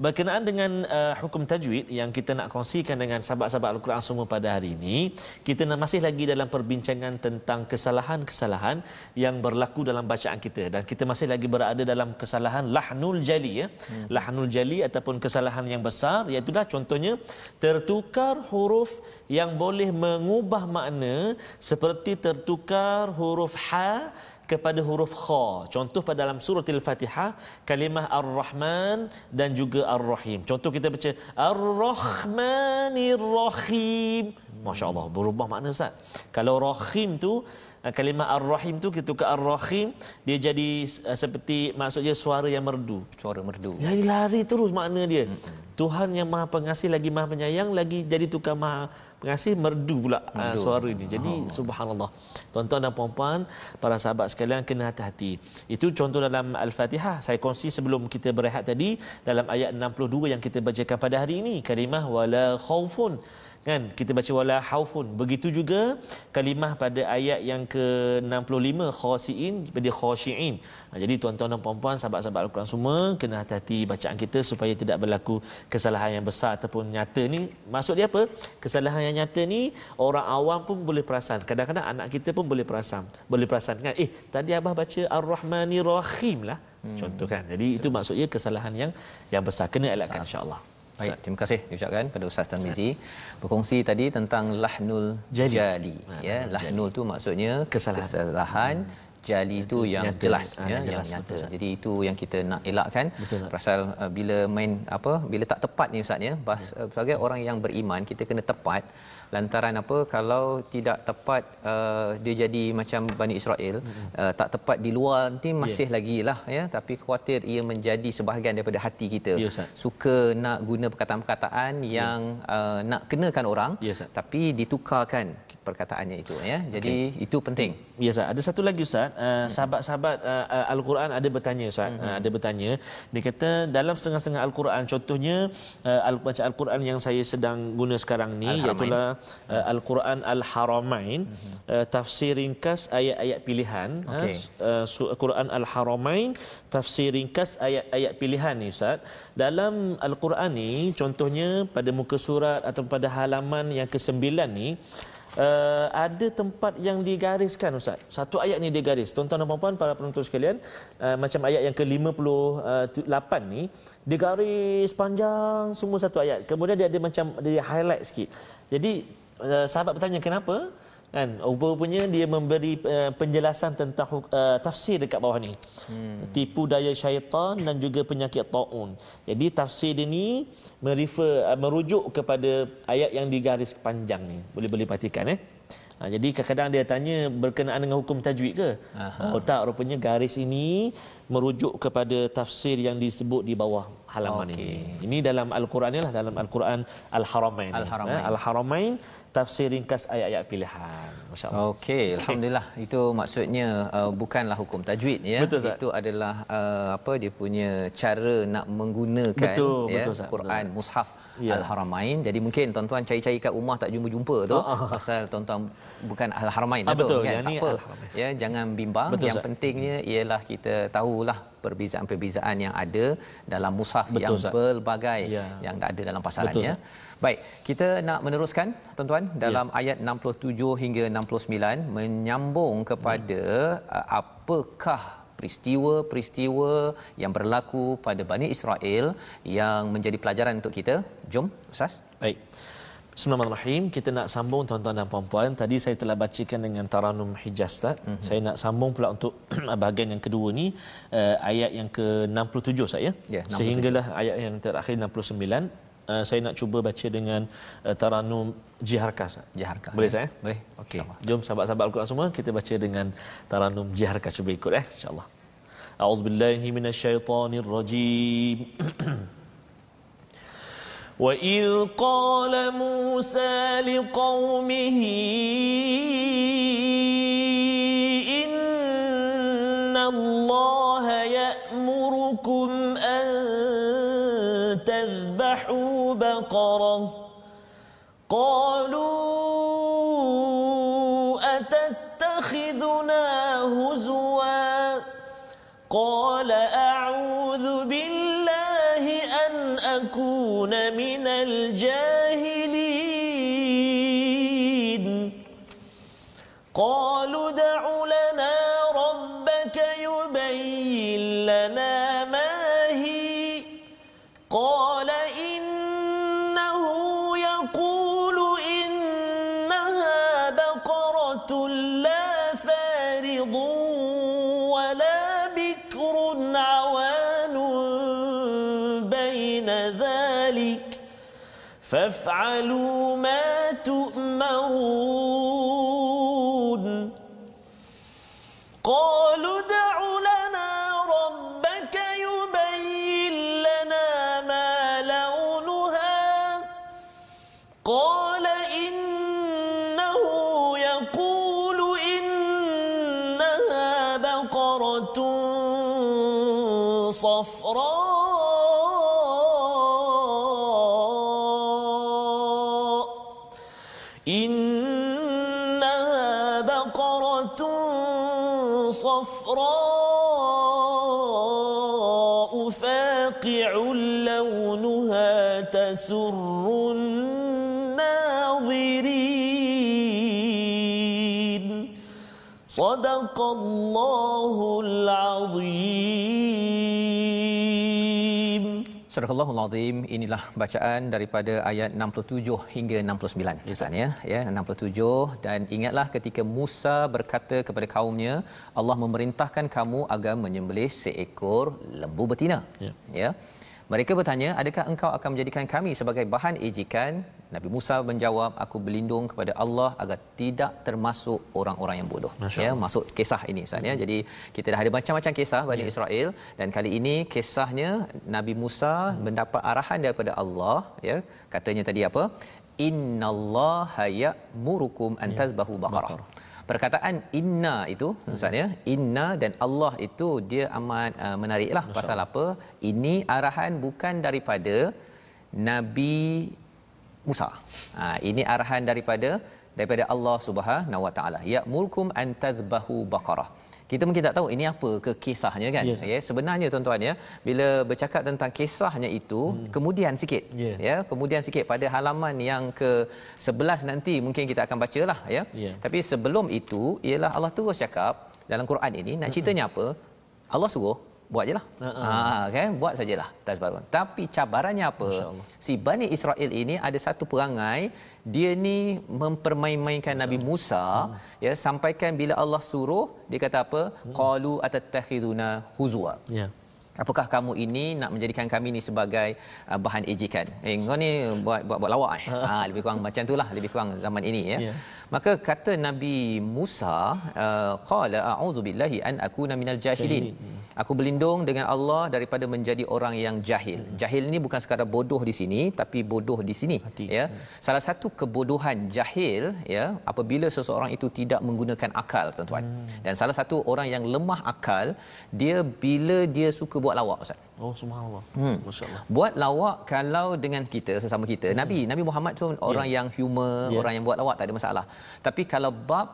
berkenaan dengan uh, hukum tajwid yang kita nak kongsikan dengan sahabat-sahabat Al-Quran semua pada hari ini kita masih lagi dalam perbincangan tentang kesalahan-kesalahan yang berlaku dalam bacaan kita dan kita masih lagi berada dalam kesalahan lahnul jali ya hmm. lahnul jali ataupun kesalahan yang besar iaitu dah contohnya tertukar huruf yang boleh mengubah makna seperti tertukar huruf ha kepada huruf kha. Contoh pada dalam surah Al-Fatihah kalimah Ar-Rahman dan juga Ar-Rahim. Contoh kita baca Ar-Rahmanir Rahim. Masya-Allah berubah makna Ustaz. Kalau Rahim tu eh, kalimah Ar-Rahim tu kita tukar Ar-Rahim dia jadi uh, seperti maksudnya suara yang merdu. Suara merdu. Jadi lari terus makna dia. Hmm. Tuhan yang Maha Pengasih lagi Maha Penyayang lagi jadi tukar Maha pengasih merdu pula ah, merdu. Uh, suara ini. Jadi oh. subhanallah. Tuan-tuan dan puan-puan, para sahabat sekalian kena hati-hati. Itu contoh dalam Al-Fatihah. Saya kongsi sebelum kita berehat tadi dalam ayat 62 yang kita bacakan pada hari ini. Kalimah wala khaufun kan? Kita baca wala haufun. Begitu juga kalimah pada ayat yang ke-65 khasiin jadi khashiin. Ha, jadi tuan-tuan dan puan-puan sahabat-sahabat al-Quran semua kena hati-hati bacaan kita supaya tidak berlaku kesalahan yang besar ataupun nyata ni. Maksud dia apa? Kesalahan yang nyata ni orang awam pun boleh perasan. Kadang-kadang anak kita pun boleh perasan. Boleh perasan kan? Eh tadi abah baca ar-rahmanir rahim lah hmm. contoh kan jadi itu maksudnya kesalahan yang yang besar. Kena elakkan insya-Allah Baik, terima kasih diucapkan pada Ustaz Tarmizi. Berkongsi tadi tentang lahnul jali. jali. Ya, lahnul tu maksudnya kesalahan. kesalahan. Jali itu yang nyata, jelas ah, ya, jelas, yang nyata. Betul, Jadi itu yang kita nak elakkan. Betul, Pasal uh, bila main apa, bila tak tepat ni Ustaz ya, bas, uh, sebagai orang yang beriman kita kena tepat lantaran apa? Kalau tidak tepat uh, dia jadi macam Bani Israel uh, tak tepat di luar nanti masih yeah. lagi lah ya. Tapi khawatir ia menjadi sebahagian daripada hati kita. Yeah, suka nak guna perkataan-perkataan ya. yang yeah. uh, nak kenakan orang yeah, tapi ditukarkan perkataannya itu ya. Jadi okay. itu penting. Ya Ustaz. Ada satu lagi Ustaz. Uh, sahabat-sahabat uh, uh, al-Quran ada bertanya Ustaz. Mm-hmm. uh, ada bertanya. Dia kata dalam setengah-setengah al-Quran contohnya uh, al-baca al-Quran yang saya sedang guna sekarang ni iaitu uh, Al-Quran Al-Haramain uh, tafsir ringkas ayat-ayat pilihan okay. uh, Al-Quran Al-Haramain tafsir ringkas ayat-ayat pilihan ni Ustaz dalam Al-Quran ni contohnya pada muka surat atau pada halaman yang ke-9 ni uh, ada tempat yang digariskan Ustaz. Satu ayat ni digaris. Tuan-tuan dan puan-puan para penonton sekalian, uh, macam ayat yang ke-58 ni digaris panjang semua satu ayat. Kemudian dia ada macam dia highlight sikit. Jadi uh, sahabat bertanya kenapa? kan rupanya dia memberi uh, penjelasan tentang uh, tafsir dekat bawah ni hmm. tipu daya syaitan dan juga penyakit taun jadi tafsir ini merefer uh, merujuk kepada ayat yang digaris panjang ni boleh boleh perhatikan eh Ha, jadi kadang-kadang dia tanya berkenaan dengan hukum tajwid ke? Aha. Oh tak, rupanya garis ini merujuk kepada tafsir yang disebut di bawah halaman okay. ini. Ini dalam Al-Quran ni lah, dalam Al-Quran Al-Haramain. Al-Haramain. Ha, Al-Haramain tafsir ringkas ayat-ayat pilihan. Masya-Allah. Okey, alhamdulillah. Itu maksudnya uh, bukanlah hukum tajwid ya. Betul, Itu adalah uh, apa dia punya cara nak menggunakan betul, ya betul, Quran betul. mushaf ya. Al-Haramain. Jadi mungkin tuan-tuan cari-cari kat rumah tak jumpa-jumpa tu uh, uh. pasal tuan-tuan bukan Al-Haramain ah, betul, kan. Yang tak apa. Ya, jangan bimbang. Betul, yang Zat. pentingnya ialah kita tahulah perbezaan-perbezaan yang ada dalam mushaf betul, yang Zat. berbagai ya. yang ada dalam pasarannya. Betul, Baik, kita nak meneruskan tuan-tuan dalam ya. ayat 67 hingga 69 menyambung kepada hmm. apakah peristiwa-peristiwa yang berlaku pada Bani Israel yang menjadi pelajaran untuk kita. Jom, Ustaz. Baik. Bismillahirrahmanirrahim. Kita nak sambung tuan-tuan dan puan-puan. Tadi saya telah bacakan dengan Taranum Hijaz Ustaz. Mm-hmm. Saya nak sambung pula untuk bahagian yang kedua ni uh, ayat yang ke-67 Ustaz ya. ya yeah, Sehinggalah ayat yang terakhir 69. Uh, eh, saya nak cuba baca dengan uh, Taranum Jiharkah Ustaz. Jiharkah. Boleh saya? Ya? Boleh. Okey. Jom sahabat-sahabat Al-Quran semua kita baca dengan Taranum Jiharkah cuba ikut ya? eh insya-Allah. A'udzubillahi minasyaitonirrajim. وإذ قال موسى لقومه إن الله يأمركم أن تذبحوا بقرة قالوا فافعلوا ما تؤمرون Sadaqallahul Azim. Sadaqallahul Azim. Inilah bacaan daripada ayat 67 hingga 69. Ya, Ustaz ya. Ya, 67 dan ingatlah ketika Musa berkata kepada kaumnya, Allah memerintahkan kamu agar menyembelih seekor lembu betina. Ya. ya mereka bertanya adakah engkau akan menjadikan kami sebagai bahan ejekan Nabi Musa menjawab aku berlindung kepada Allah agar tidak termasuk orang-orang yang bodoh. Masya ya masuk kisah ini Ustaz ya. Jadi kita dah ada macam-macam kisah Bani Israel. Dan kali ini kisahnya Nabi Musa mendapat arahan daripada Allah ya. Katanya tadi apa? Innallaha ya'murukum an tazbahu baqarah perkataan inna itu Ustaz ya inna dan Allah itu dia amat uh, menariklah pasal apa ini arahan bukan daripada Nabi Musa. Ha, ini arahan daripada daripada Allah Subhanahu Wa Taala. Ya'murkum an tadhbahu baqarah. Kita mungkin tak tahu ini apa ke kisahnya kan. Yes. Ya, sebenarnya tuan-tuan ya, bila bercakap tentang kisahnya itu, hmm. kemudian sikit. Yeah. Ya, kemudian sikit pada halaman yang ke-11 nanti mungkin kita akan bacalah ya. Yeah. Tapi sebelum itu ialah Allah terus cakap dalam Quran ini nak ceritanya apa? Allah suruh buat je lah. Uh-uh. Ha, kan? Buat sajalah. Tapi cabarannya apa? Si Bani Israel ini ada satu perangai dia ni mempermain-mainkan Nabi Musa Hmm. ya sampaikan bila Allah suruh dia kata apa qalu atattakhiduna huzwa Ya. Apakah kamu ini nak menjadikan kami ni sebagai uh, bahan ejekan? Eh, kau ni buat buat, buat lawak eh. Ha, lebih kurang macam itulah lebih kurang zaman ini ya. Ya. Maka kata Nabi Musa, uh, qala a'udzu billahi an akuna minal jahilin. Jahilin. Aku berlindung dengan Allah daripada menjadi orang yang jahil. Jahil ni bukan sekadar bodoh di sini tapi bodoh di sini Hati. ya. Salah satu kebodohan jahil ya apabila seseorang itu tidak menggunakan akal tuan-tuan. Dan salah satu orang yang lemah akal dia bila dia suka buat lawak ustaz. Oh subhanallah. Hmm. Masya-Allah. Buat lawak kalau dengan kita sesama kita. Nabi Nabi Muhammad tu orang yang humor, Ya. orang yang buat lawak tak ada masalah. Tapi kalau bab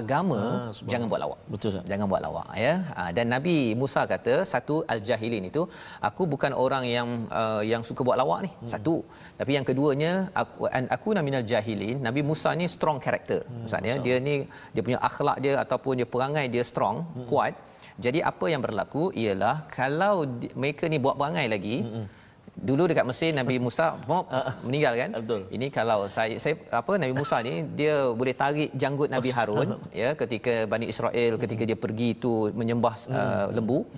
agama Ah, subhanallah. jangan buat lawak. Betul tak? Jangan buat lawak ya. Ha, dan Nabi Musa kata satu al-jahilin itu aku bukan orang yang uh, yang suka buat lawak ni. Hmm. Satu. Tapi yang keduanya aku an aku minal jahilin. Nabi Musa ni strong character. Hmm, Maksudnya dia ni dia punya akhlak dia ataupun dia perangai dia strong, hmm. kuat. Jadi apa yang berlaku ialah kalau di, mereka ni buat perangai lagi hmm. Dulu dekat Mesir Nabi Musa mop, meninggal kan? Betul. Ini kalau saya saya apa Nabi Musa ni dia boleh tarik janggut Nabi Harun ya ketika Bani Israel ketika dia pergi tu menyembah uh, lembu.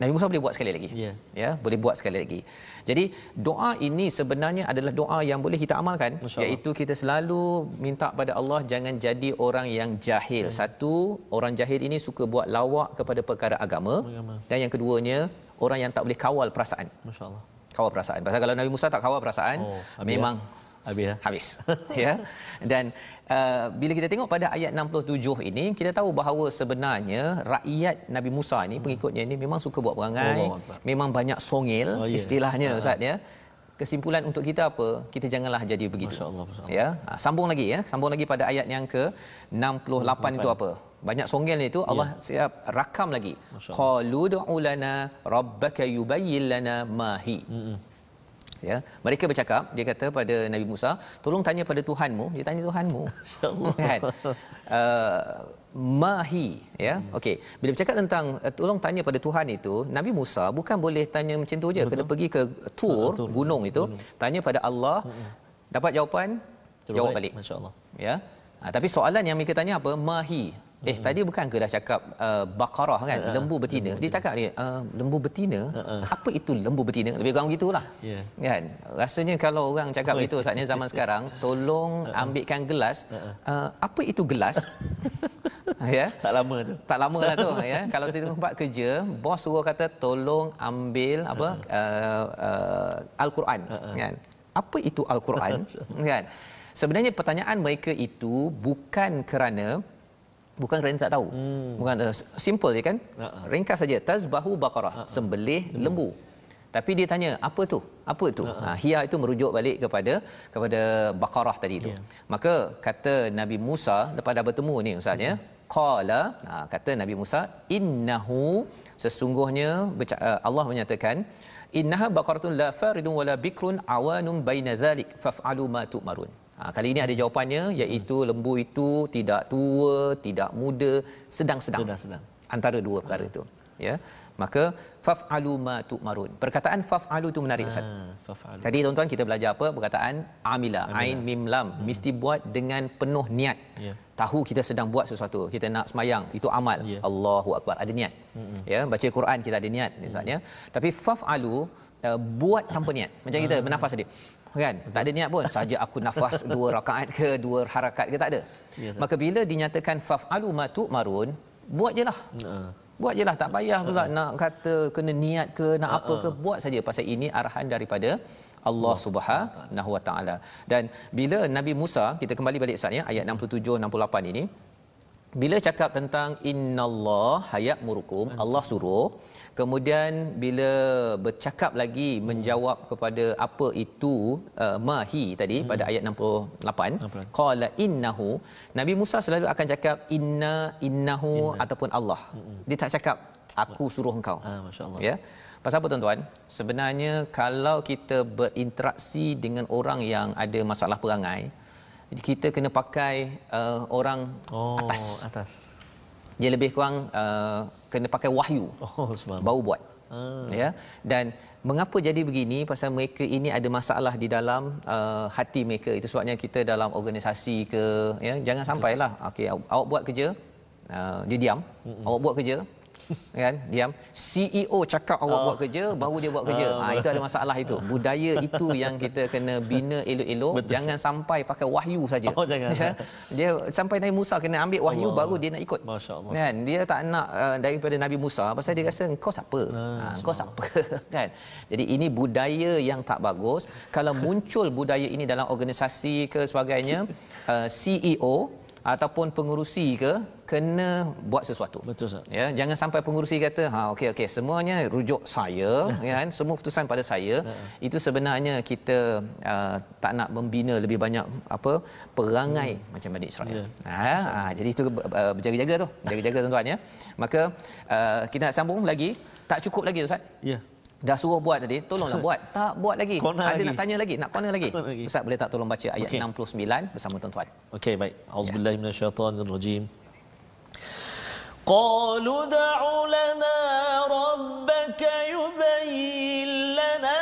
Nabi Musa boleh buat sekali lagi. Yeah. Ya, boleh buat sekali lagi. Jadi doa ini sebenarnya adalah doa yang boleh kita amalkan iaitu kita selalu minta pada Allah jangan jadi orang yang jahil. Hmm. Satu, orang jahil ini suka buat lawak kepada perkara agama. agama. Dan yang keduanya, orang yang tak boleh kawal perasaan. Masya-Allah. Kawal perasaan. Pasal kalau Nabi Musa tak kawal perasaan, oh, memang habis ya. Habis. ya. Dan uh, bila kita tengok pada ayat 67 ini, kita tahu bahawa sebenarnya rakyat Nabi Musa ni hmm. pengikutnya ini memang suka buat perangai, oh, memang banyak songil oh, yeah. istilahnya uh-huh. ustaz ya. Kesimpulan untuk kita apa? Kita janganlah jadi begitu. Masya-Allah. Masya ya. Ha, sambung lagi ya. Sambung lagi pada ayat yang ke 68 itu apa? Banyak songil itu Allah yeah. siap rakam lagi. Qalu du'u rabbaka yubayyin lana ma hi. Mm-hmm ya mereka bercakap dia kata pada Nabi Musa tolong tanya pada Tuhanmu dia tanya Tuhanmu kan uh, mahi ya hmm. okey bila bercakap tentang uh, tolong tanya pada Tuhan itu Nabi Musa bukan boleh tanya macam tu je Betul. kena pergi ke tur Betul. gunung itu gunung. tanya pada Allah hmm. dapat jawapan Terbaik. jawab balik masyaallah ya ha, tapi soalan yang mereka tanya apa mahi Eh hmm. tadi bukan ke dah cakap uh, Baqarah kan uh, lembu betina. Lembu dia cakap ni uh, lembu betina. Uh, uh. Apa itu lembu betina? Lebih kurang gitulah. Yeah. Kan? Rasanya kalau orang cakap oh, begitu saatnya zaman sekarang tolong uh, uh. ambilkan gelas. Uh, uh. Uh, apa itu gelas? ya. Tak lama tu. Tak lama lah tu ya. Kalau di tempat kerja, bos suruh kata tolong ambil apa uh, uh, uh, al-Quran uh, uh. kan. Apa itu al-Quran? kan? Sebenarnya pertanyaan mereka itu bukan kerana bukan kerana tak tahu. Hmm. Bukan uh, simple je kan? Uh-huh. Ringkas saja tazbahu baqarah, uh-huh. sembelih hmm. lembu. Tapi dia tanya, apa tu? Apa tu? Uh-huh. Ha hia itu merujuk balik kepada kepada baqarah tadi itu. Yeah. Maka kata Nabi Musa lepas dah bertemu ni ustaz ya. Hmm. Qala, ha, kata Nabi Musa, innahu sesungguhnya uh, Allah menyatakan innaha baqaratun la faridun wala bikrun awanun baina dhalik faf'alu ma tu'marun. Ha, kali ini ada jawapannya iaitu hmm. lembu itu tidak tua, tidak muda, sedang-sedang. Sedang-sedang. Antara dua perkara itu. Ya. Maka faf'alu ma tu'marun. Perkataan faf'alu itu menarik Ustaz. Ha, Tadi tuan-tuan kita belajar apa? Perkataan amila, amila. ain mim lam, hmm. mesti buat dengan penuh niat. Yeah. Tahu kita sedang buat sesuatu. Kita nak semayang, itu amal. Yeah. Allahu akbar, ada niat. Hmm. Ya, baca Quran kita ada niat misalnya. Hmm. Tapi faf'alu uh, buat tanpa niat. Macam kita ah. bernafas tadi kan? Tak ada niat pun. Saja aku nafas dua rakaat ke dua harakat ke tak ada. Yes, maka bila dinyatakan fafalu matu marun buat jelah uh. buat jelah tak payah pula uh. nak kata kena niat ke nak uh. apa ke. buat saja pasal ini arahan daripada Allah Subhanahu Wa Taala. Dan bila Nabi Musa kita kembali balik Ustaz ya ayat 67 68 ini bila cakap tentang innallah hayat murukum Allah suruh Kemudian bila bercakap lagi menjawab kepada apa itu uh, mahi tadi hmm. pada ayat 68 qala innahu Nabi Musa selalu akan cakap inna innahu inna. ataupun Allah. Hmm. Dia tak cakap aku suruh engkau. Ah masya-Allah. Ya. Pasal apa tuan-tuan? Sebenarnya kalau kita berinteraksi dengan orang yang ada masalah perangai kita kena pakai uh, orang oh, atas. atas dia lebih kurang uh, kena pakai wahyu. Oh, baru buat. Ah. ya. Dan mengapa jadi begini? Pasal mereka ini ada masalah di dalam uh, hati mereka. Itu sebabnya kita dalam organisasi ke ya. Jangan sampailah. okey awak buat kerja uh, dia diam. Mm-mm. awak buat kerja kan? Diam. CEO cakap awak oh. buat kerja baru dia buat kerja. Ha itu ada masalah itu. Budaya itu yang kita kena bina elok-elok. Betul. jangan sampai pakai wahyu saja. Oh jangan. Ya? dia sampai Nabi Musa kena ambil wahyu Allah. baru dia nak ikut. Masyaallah. Kan? Dia tak nak uh, daripada Nabi Musa pasal dia rasa engkau siapa? Ha engkau siapa? Kan? Jadi ini budaya yang tak bagus. Kalau muncul budaya ini dalam organisasi ke sebagainya uh, CEO ataupun pengurusi ke kena buat sesuatu. Betul Ustaz. Ya, jangan sampai pengurusi kata, "Ha, okey okey, semuanya rujuk saya, ya kan? Semua keputusan pada saya." Itu sebenarnya kita uh, tak nak membina lebih banyak apa perangai hmm. macam Bani Israel. Ya. Ha, ha, jadi itu uh, berjaga-jaga tu. Jaga-jaga tuan-tuan ya. Maka uh, kita nak sambung lagi. Tak cukup lagi Ustaz. Ya. Dah suruh buat tadi, tolonglah buat. Tak buat lagi. Kona Ada lagi. nak tanya lagi, nak kona lagi. lagi. Ustaz boleh tak tolong baca ayat okay. 69 bersama tuan-tuan. Okey, baik. Auzubillahi ya. minasyaitonirrajim. قالوا دع لنا ربك يبين لنا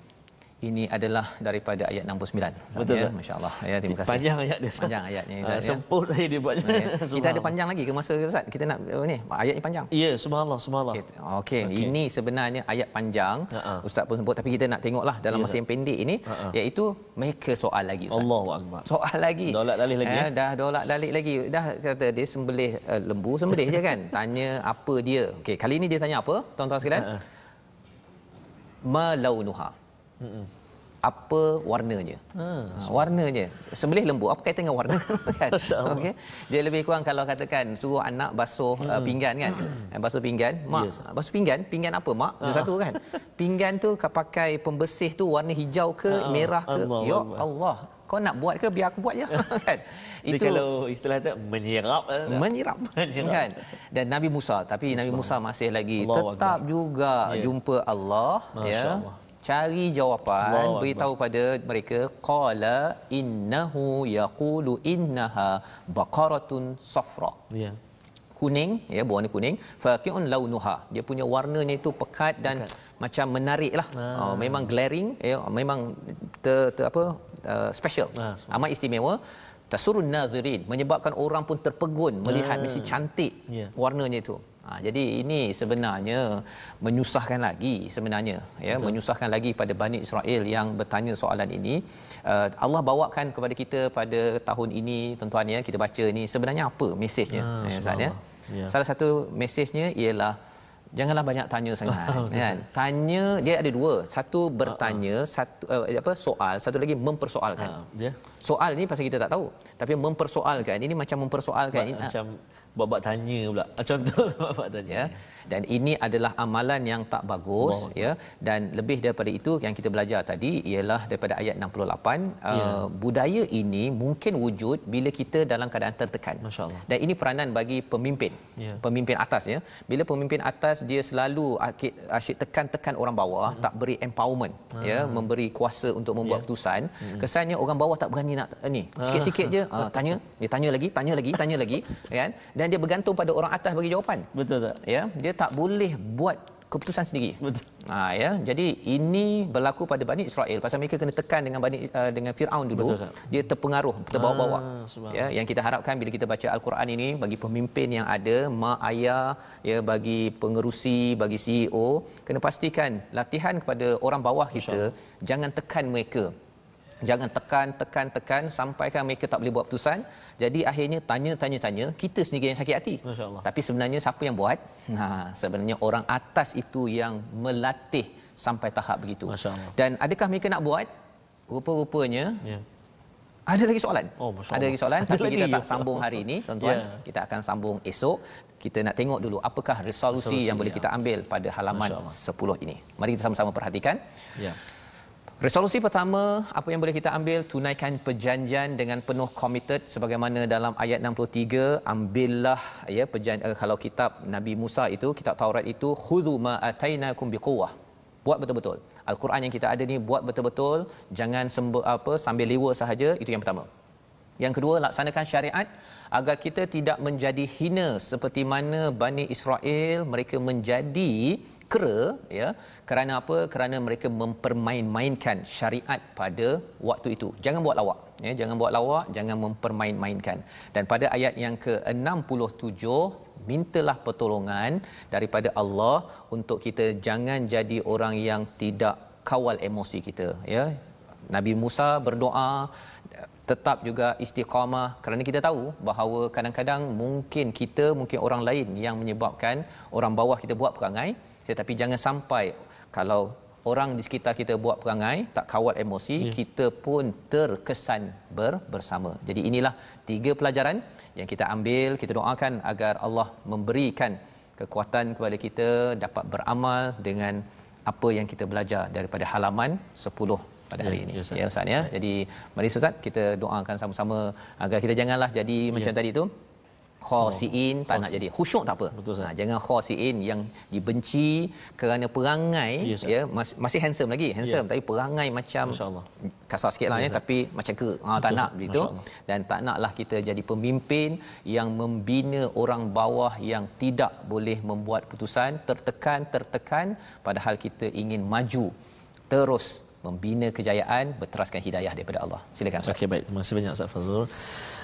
Ini adalah daripada ayat 69. Betul, ya, masya-Allah. Ya, terima kasih. Panjang ayat dia. Panjang ayatnya Ah, Ustaz, ya. Sempur saya dia buat. Ya. Kita ada panjang lagi ke masa Ustaz? Kita nak uh, ni ayat ni panjang. Ya, subhanallah, subhanallah. Okey, okay. okay. ini sebenarnya ayat panjang. Ha-ha. Ustaz pun sebut tapi kita nak tengoklah dalam Ya, masa yang pendek ini Ha-ha. iaitu mereka soal lagi Ustaz. Allahu akbar. Soal lagi. Dolak dalih lagi, Eh, ya? Dah dolak dalik lagi. Dah kata dia sembelih uh, lembu, sembelih je kan. Tanya apa dia. Okey, kali ini dia tanya apa? Tuan-tuan sekalian. Ha-ha. Ma launuha. Apa warnanya? Ha, Ha, warnanya. Sembelih lembu apa kaitan dengan warna? kan? Allah. Okey. Dia lebih kurang kalau katakan suruh anak basuh uh, pinggan kan. Basuh pinggan. Mak, Yes. basuh pinggan, pinggan apa mak? Itu satu kan. Pinggan tu kau pakai pembersih tu warna hijau ke, Ah, merah ke? Allah ya Allah. Allah. Kau nak buat ke biar aku buat je kan. Dia kalau istilah tu menyerap menyirap Menyirap. kan dan Nabi Musa tapi Nabi Musa masih lagi Allahu tetap Akbar. juga Ya. jumpa Allah Masya ya Allah. Cari jawapan Allahu beritahu pada mereka qala innahu yaqulu innaha baqaratun safra. Ya. kuning ya berwarna kuning. Faqiun launuha. Dia punya warnanya itu pekat dan macam menarik lah Ah. oh, memang glaring ya memang ter, ter apa uh, special Ah, amat istimewa. Tasurun nazirin menyebabkan orang pun terpegun melihat Ah. mesti cantik Ya. warnanya itu ha, jadi ini sebenarnya menyusahkan lagi sebenarnya ya Betul. menyusahkan lagi pada Bani Israel yang bertanya soalan ini. Uh, Allah bawakan kepada kita pada tahun ini tuan-tuan ya kita baca ini sebenarnya apa mesejnya Ah, ya Ustaz ya. Ya. salah satu mesejnya ialah janganlah banyak tanya sangat kan? tanya dia ada dua. Satu bertanya satu uh, apa soal. Satu lagi mempersoalkan. Dia soal ni pasal kita tak tahu tapi mempersoalkan. Ini macam mempersoalkan. Ini macam buat-buat tanya pula. Contoh buat-buat tanya. ya dan ini adalah amalan yang tak bagus Allah. ya dan lebih daripada itu yang kita belajar tadi ialah daripada ayat 68 Ya. uh, budaya ini mungkin wujud bila kita dalam keadaan tertekan Masya Allah. dan ini peranan bagi pemimpin Ya. pemimpin atas ya bila pemimpin atas dia selalu asyik, tekan-tekan orang bawah Hmm. tak beri empowerment ya Ah. memberi kuasa untuk membuat Ya. keputusan Hmm. kesannya orang bawah tak berani nak uh, ni sikit-sikit je uh, tanya dia tanya lagi tanya lagi tanya lagi kan dan dia bergantung pada orang atas bagi jawapan Betul tak? ya dia tak boleh buat keputusan sendiri. Betul. ha ya. Jadi ini berlaku pada Bani Israel. Pasal mereka kena tekan dengan Bani uh, dengan Firaun dulu. Betul, dia terpengaruh terbawa-bawa Ah, ya yang kita harapkan bila kita baca al-Quran ini bagi pemimpin yang ada mak ayah ya bagi pengerusi bagi CEO kena pastikan latihan kepada orang bawah kita jangan tekan mereka jangan tekan tekan tekan sampaikan mereka tak boleh buat keputusan jadi akhirnya tanya tanya tanya kita sendiri yang sakit hati tapi sebenarnya siapa yang buat ha sebenarnya orang atas itu yang melatih sampai tahap begitu dan adakah mereka nak buat rupa-rupanya Ya. ada lagi soalan. Oh, ada lagi soalan Ada tapi lagi kita tak sambung hari ini tuan-tuan. Ya. Kita akan sambung esok. Kita nak tengok dulu apakah resolusi, Resolusi, yang boleh ya. kita ambil pada halaman Masya 10 ini. Mari kita sama-sama perhatikan. Ya. Resolusi pertama, apa yang boleh kita ambil? Tunaikan perjanjian dengan penuh committed sebagaimana dalam ayat 63, ambillah ya perjan uh, kalau kitab Nabi Musa itu, kitab Taurat itu, khudhu ma atainakum biquwwah. Buat betul-betul. Al-Quran yang kita ada ni buat betul-betul, jangan semba, apa sambil lewa sahaja, itu yang pertama. Yang kedua, laksanakan syariat agar kita tidak menjadi hina seperti mana Bani Israel mereka menjadi kera ya kerana apa? Kerana mereka mempermain-mainkan syariat pada waktu itu. Jangan buat lawak ya jangan buat lawak jangan mempermain-mainkan. Dan pada ayat yang ke-67 mintalah pertolongan daripada Allah untuk kita jangan jadi orang yang tidak kawal emosi kita ya. Nabi Musa berdoa tetap juga istiqamah kerana kita tahu bahawa kadang-kadang mungkin kita mungkin orang lain yang menyebabkan orang bawah kita buat perangai tetapi jangan sampai kalau orang di sekitar kita buat perangai tak kawal emosi ya. kita pun terkesan ber, bersama jadi inilah tiga pelajaran yang kita ambil kita doakan agar Allah memberikan kekuatan kepada kita dapat beramal dengan apa yang kita belajar daripada halaman 10 pada hari Ya, ini. ya, Ustaz. Ya Ustaz ya. Jadi mari Ustaz kita doakan sama-sama agar kita janganlah jadi ya. macam tadi tu khosiin oh, tak nak jadi. Khusyuk tak apa. Betul, ha, jangan khosiin yang dibenci kerana perangai yes, ya mas, masih handsome lagi. Handsome yeah. tapi perangai macam kasar sikitlah yes, ya tapi macam ke ha, tak nak begitu. Dan tak naklah kita jadi pemimpin yang membina orang bawah yang tidak boleh membuat putusan tertekan tertekan. Padahal kita ingin maju terus membina kejayaan berteraskan hidayah daripada Allah. Silakan Ustaz. Okey baik, terima kasih banyak Ustaz Fazrul.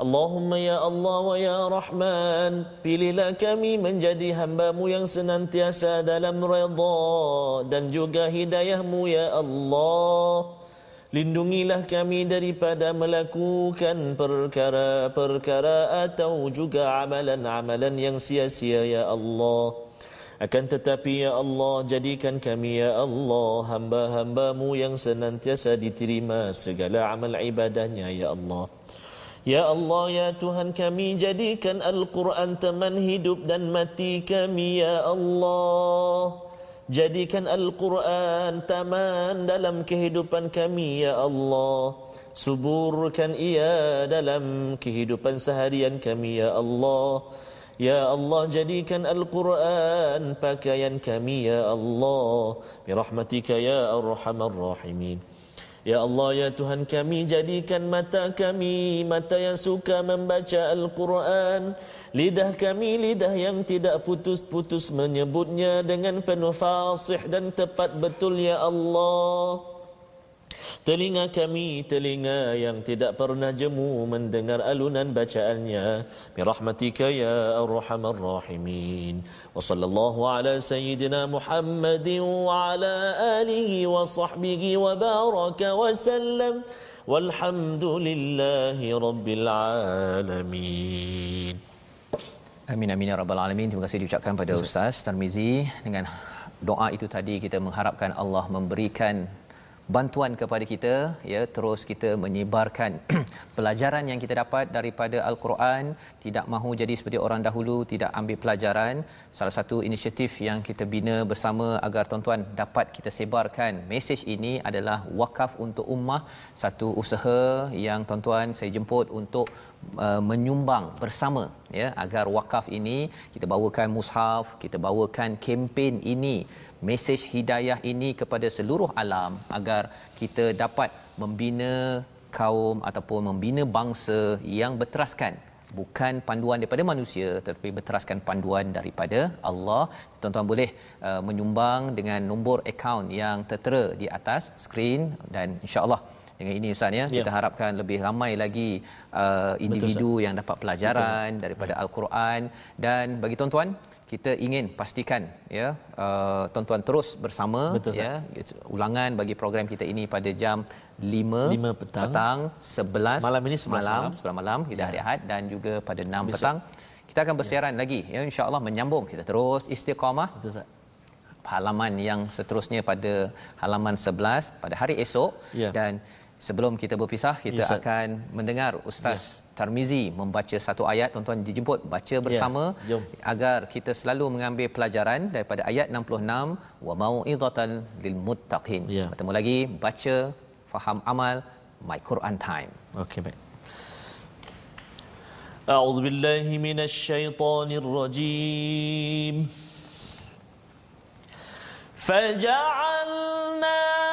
Allahumma ya Allah wa ya Rahman Pilihlah kami menjadi hambamu yang senantiasa dalam redha Dan juga hidayahmu ya Allah Lindungilah kami daripada melakukan perkara-perkara Atau juga amalan-amalan yang sia-sia ya Allah akan tetapi ya Allah jadikan kami ya Allah hamba-hambamu yang senantiasa diterima segala amal ibadahnya ya Allah. Ya Allah ya Tuhan kami jadikan Al-Quran teman hidup dan mati kami ya Allah. Jadikan Al-Quran taman dalam kehidupan kami ya Allah. Suburkan ia dalam kehidupan seharian kami ya Allah. Ya Allah jadikan Al-Quran pakaian kami ya Allah. Birahmatika ya Ar-Rahman Rahimin Ya Allah ya Tuhan kami jadikan mata kami mata yang suka membaca Al-Quran. Lidah kami lidah yang tidak putus-putus menyebutnya dengan penuh fasih dan tepat betul ya Allah Telinga kami telinga yang tidak pernah jemu mendengar alunan bacaannya. Birahmatika ya arhamar rahimin. Wa sallallahu ala sayyidina Muhammadin wa ala alihi wa sahbihi wa baraka wa sallam. Walhamdulillahi rabbil alamin. Amin amin ya rabbal alamin. Terima kasih diucapkan pada Ustaz Tarmizi dengan doa itu tadi kita mengharapkan Allah memberikan bantuan kepada kita ya terus kita menyebarkan pelajaran yang kita dapat daripada al-Quran. Tidak mahu jadi seperti orang dahulu tidak ambil pelajaran. Salah satu inisiatif yang kita bina bersama agar tuan-tuan dapat kita sebarkan mesej ini adalah wakaf untuk ummah. Satu usaha yang tuan-tuan saya jemput untuk uh, menyumbang bersama ya agar wakaf ini kita bawakan mushaf kita bawakan kempen ini mesej hidayah ini kepada seluruh alam agar kita dapat membina kaum ataupun membina bangsa yang berteraskan bukan panduan daripada manusia tetapi berteraskan panduan daripada Allah. Tuan-tuan boleh uh, menyumbang dengan nombor akaun yang tertera di atas skrin dan insya-Allah dengan ini ustaz ya, ya. kita harapkan lebih ramai lagi uh, individu Betul, yang dapat pelajaran Betul. daripada al-Quran. Dan bagi tuan-tuan kita ingin pastikan ya uh, tuan-tuan terus bersama Betul, ya. Ulangan bagi program kita ini pada jam 5, 5 petang, petang 11 malam ini 11 malam 11 malam hingga hari Ahad dan juga pada 6 Besok. petang. Kita akan bersiaran ya. lagi ya. insya-Allah menyambung kita terus istiqamah. Betul, Ustaz. Halaman yang seterusnya pada halaman 11 pada hari esok. Ya. dan Sebelum kita berpisah, kita yes, akan mendengar Ustaz yes. Tarmizi membaca satu ayat. Tuan-tuan dijemput baca ya, bersama yeah. agar kita selalu mengambil pelajaran daripada ayat 66 wa mau'izatan lil muttaqin. Yeah. Bertemu lagi baca faham amal My Quran Time. Okey baik. A'udzu billahi minasy syaithanir rajim. Faja'alnaha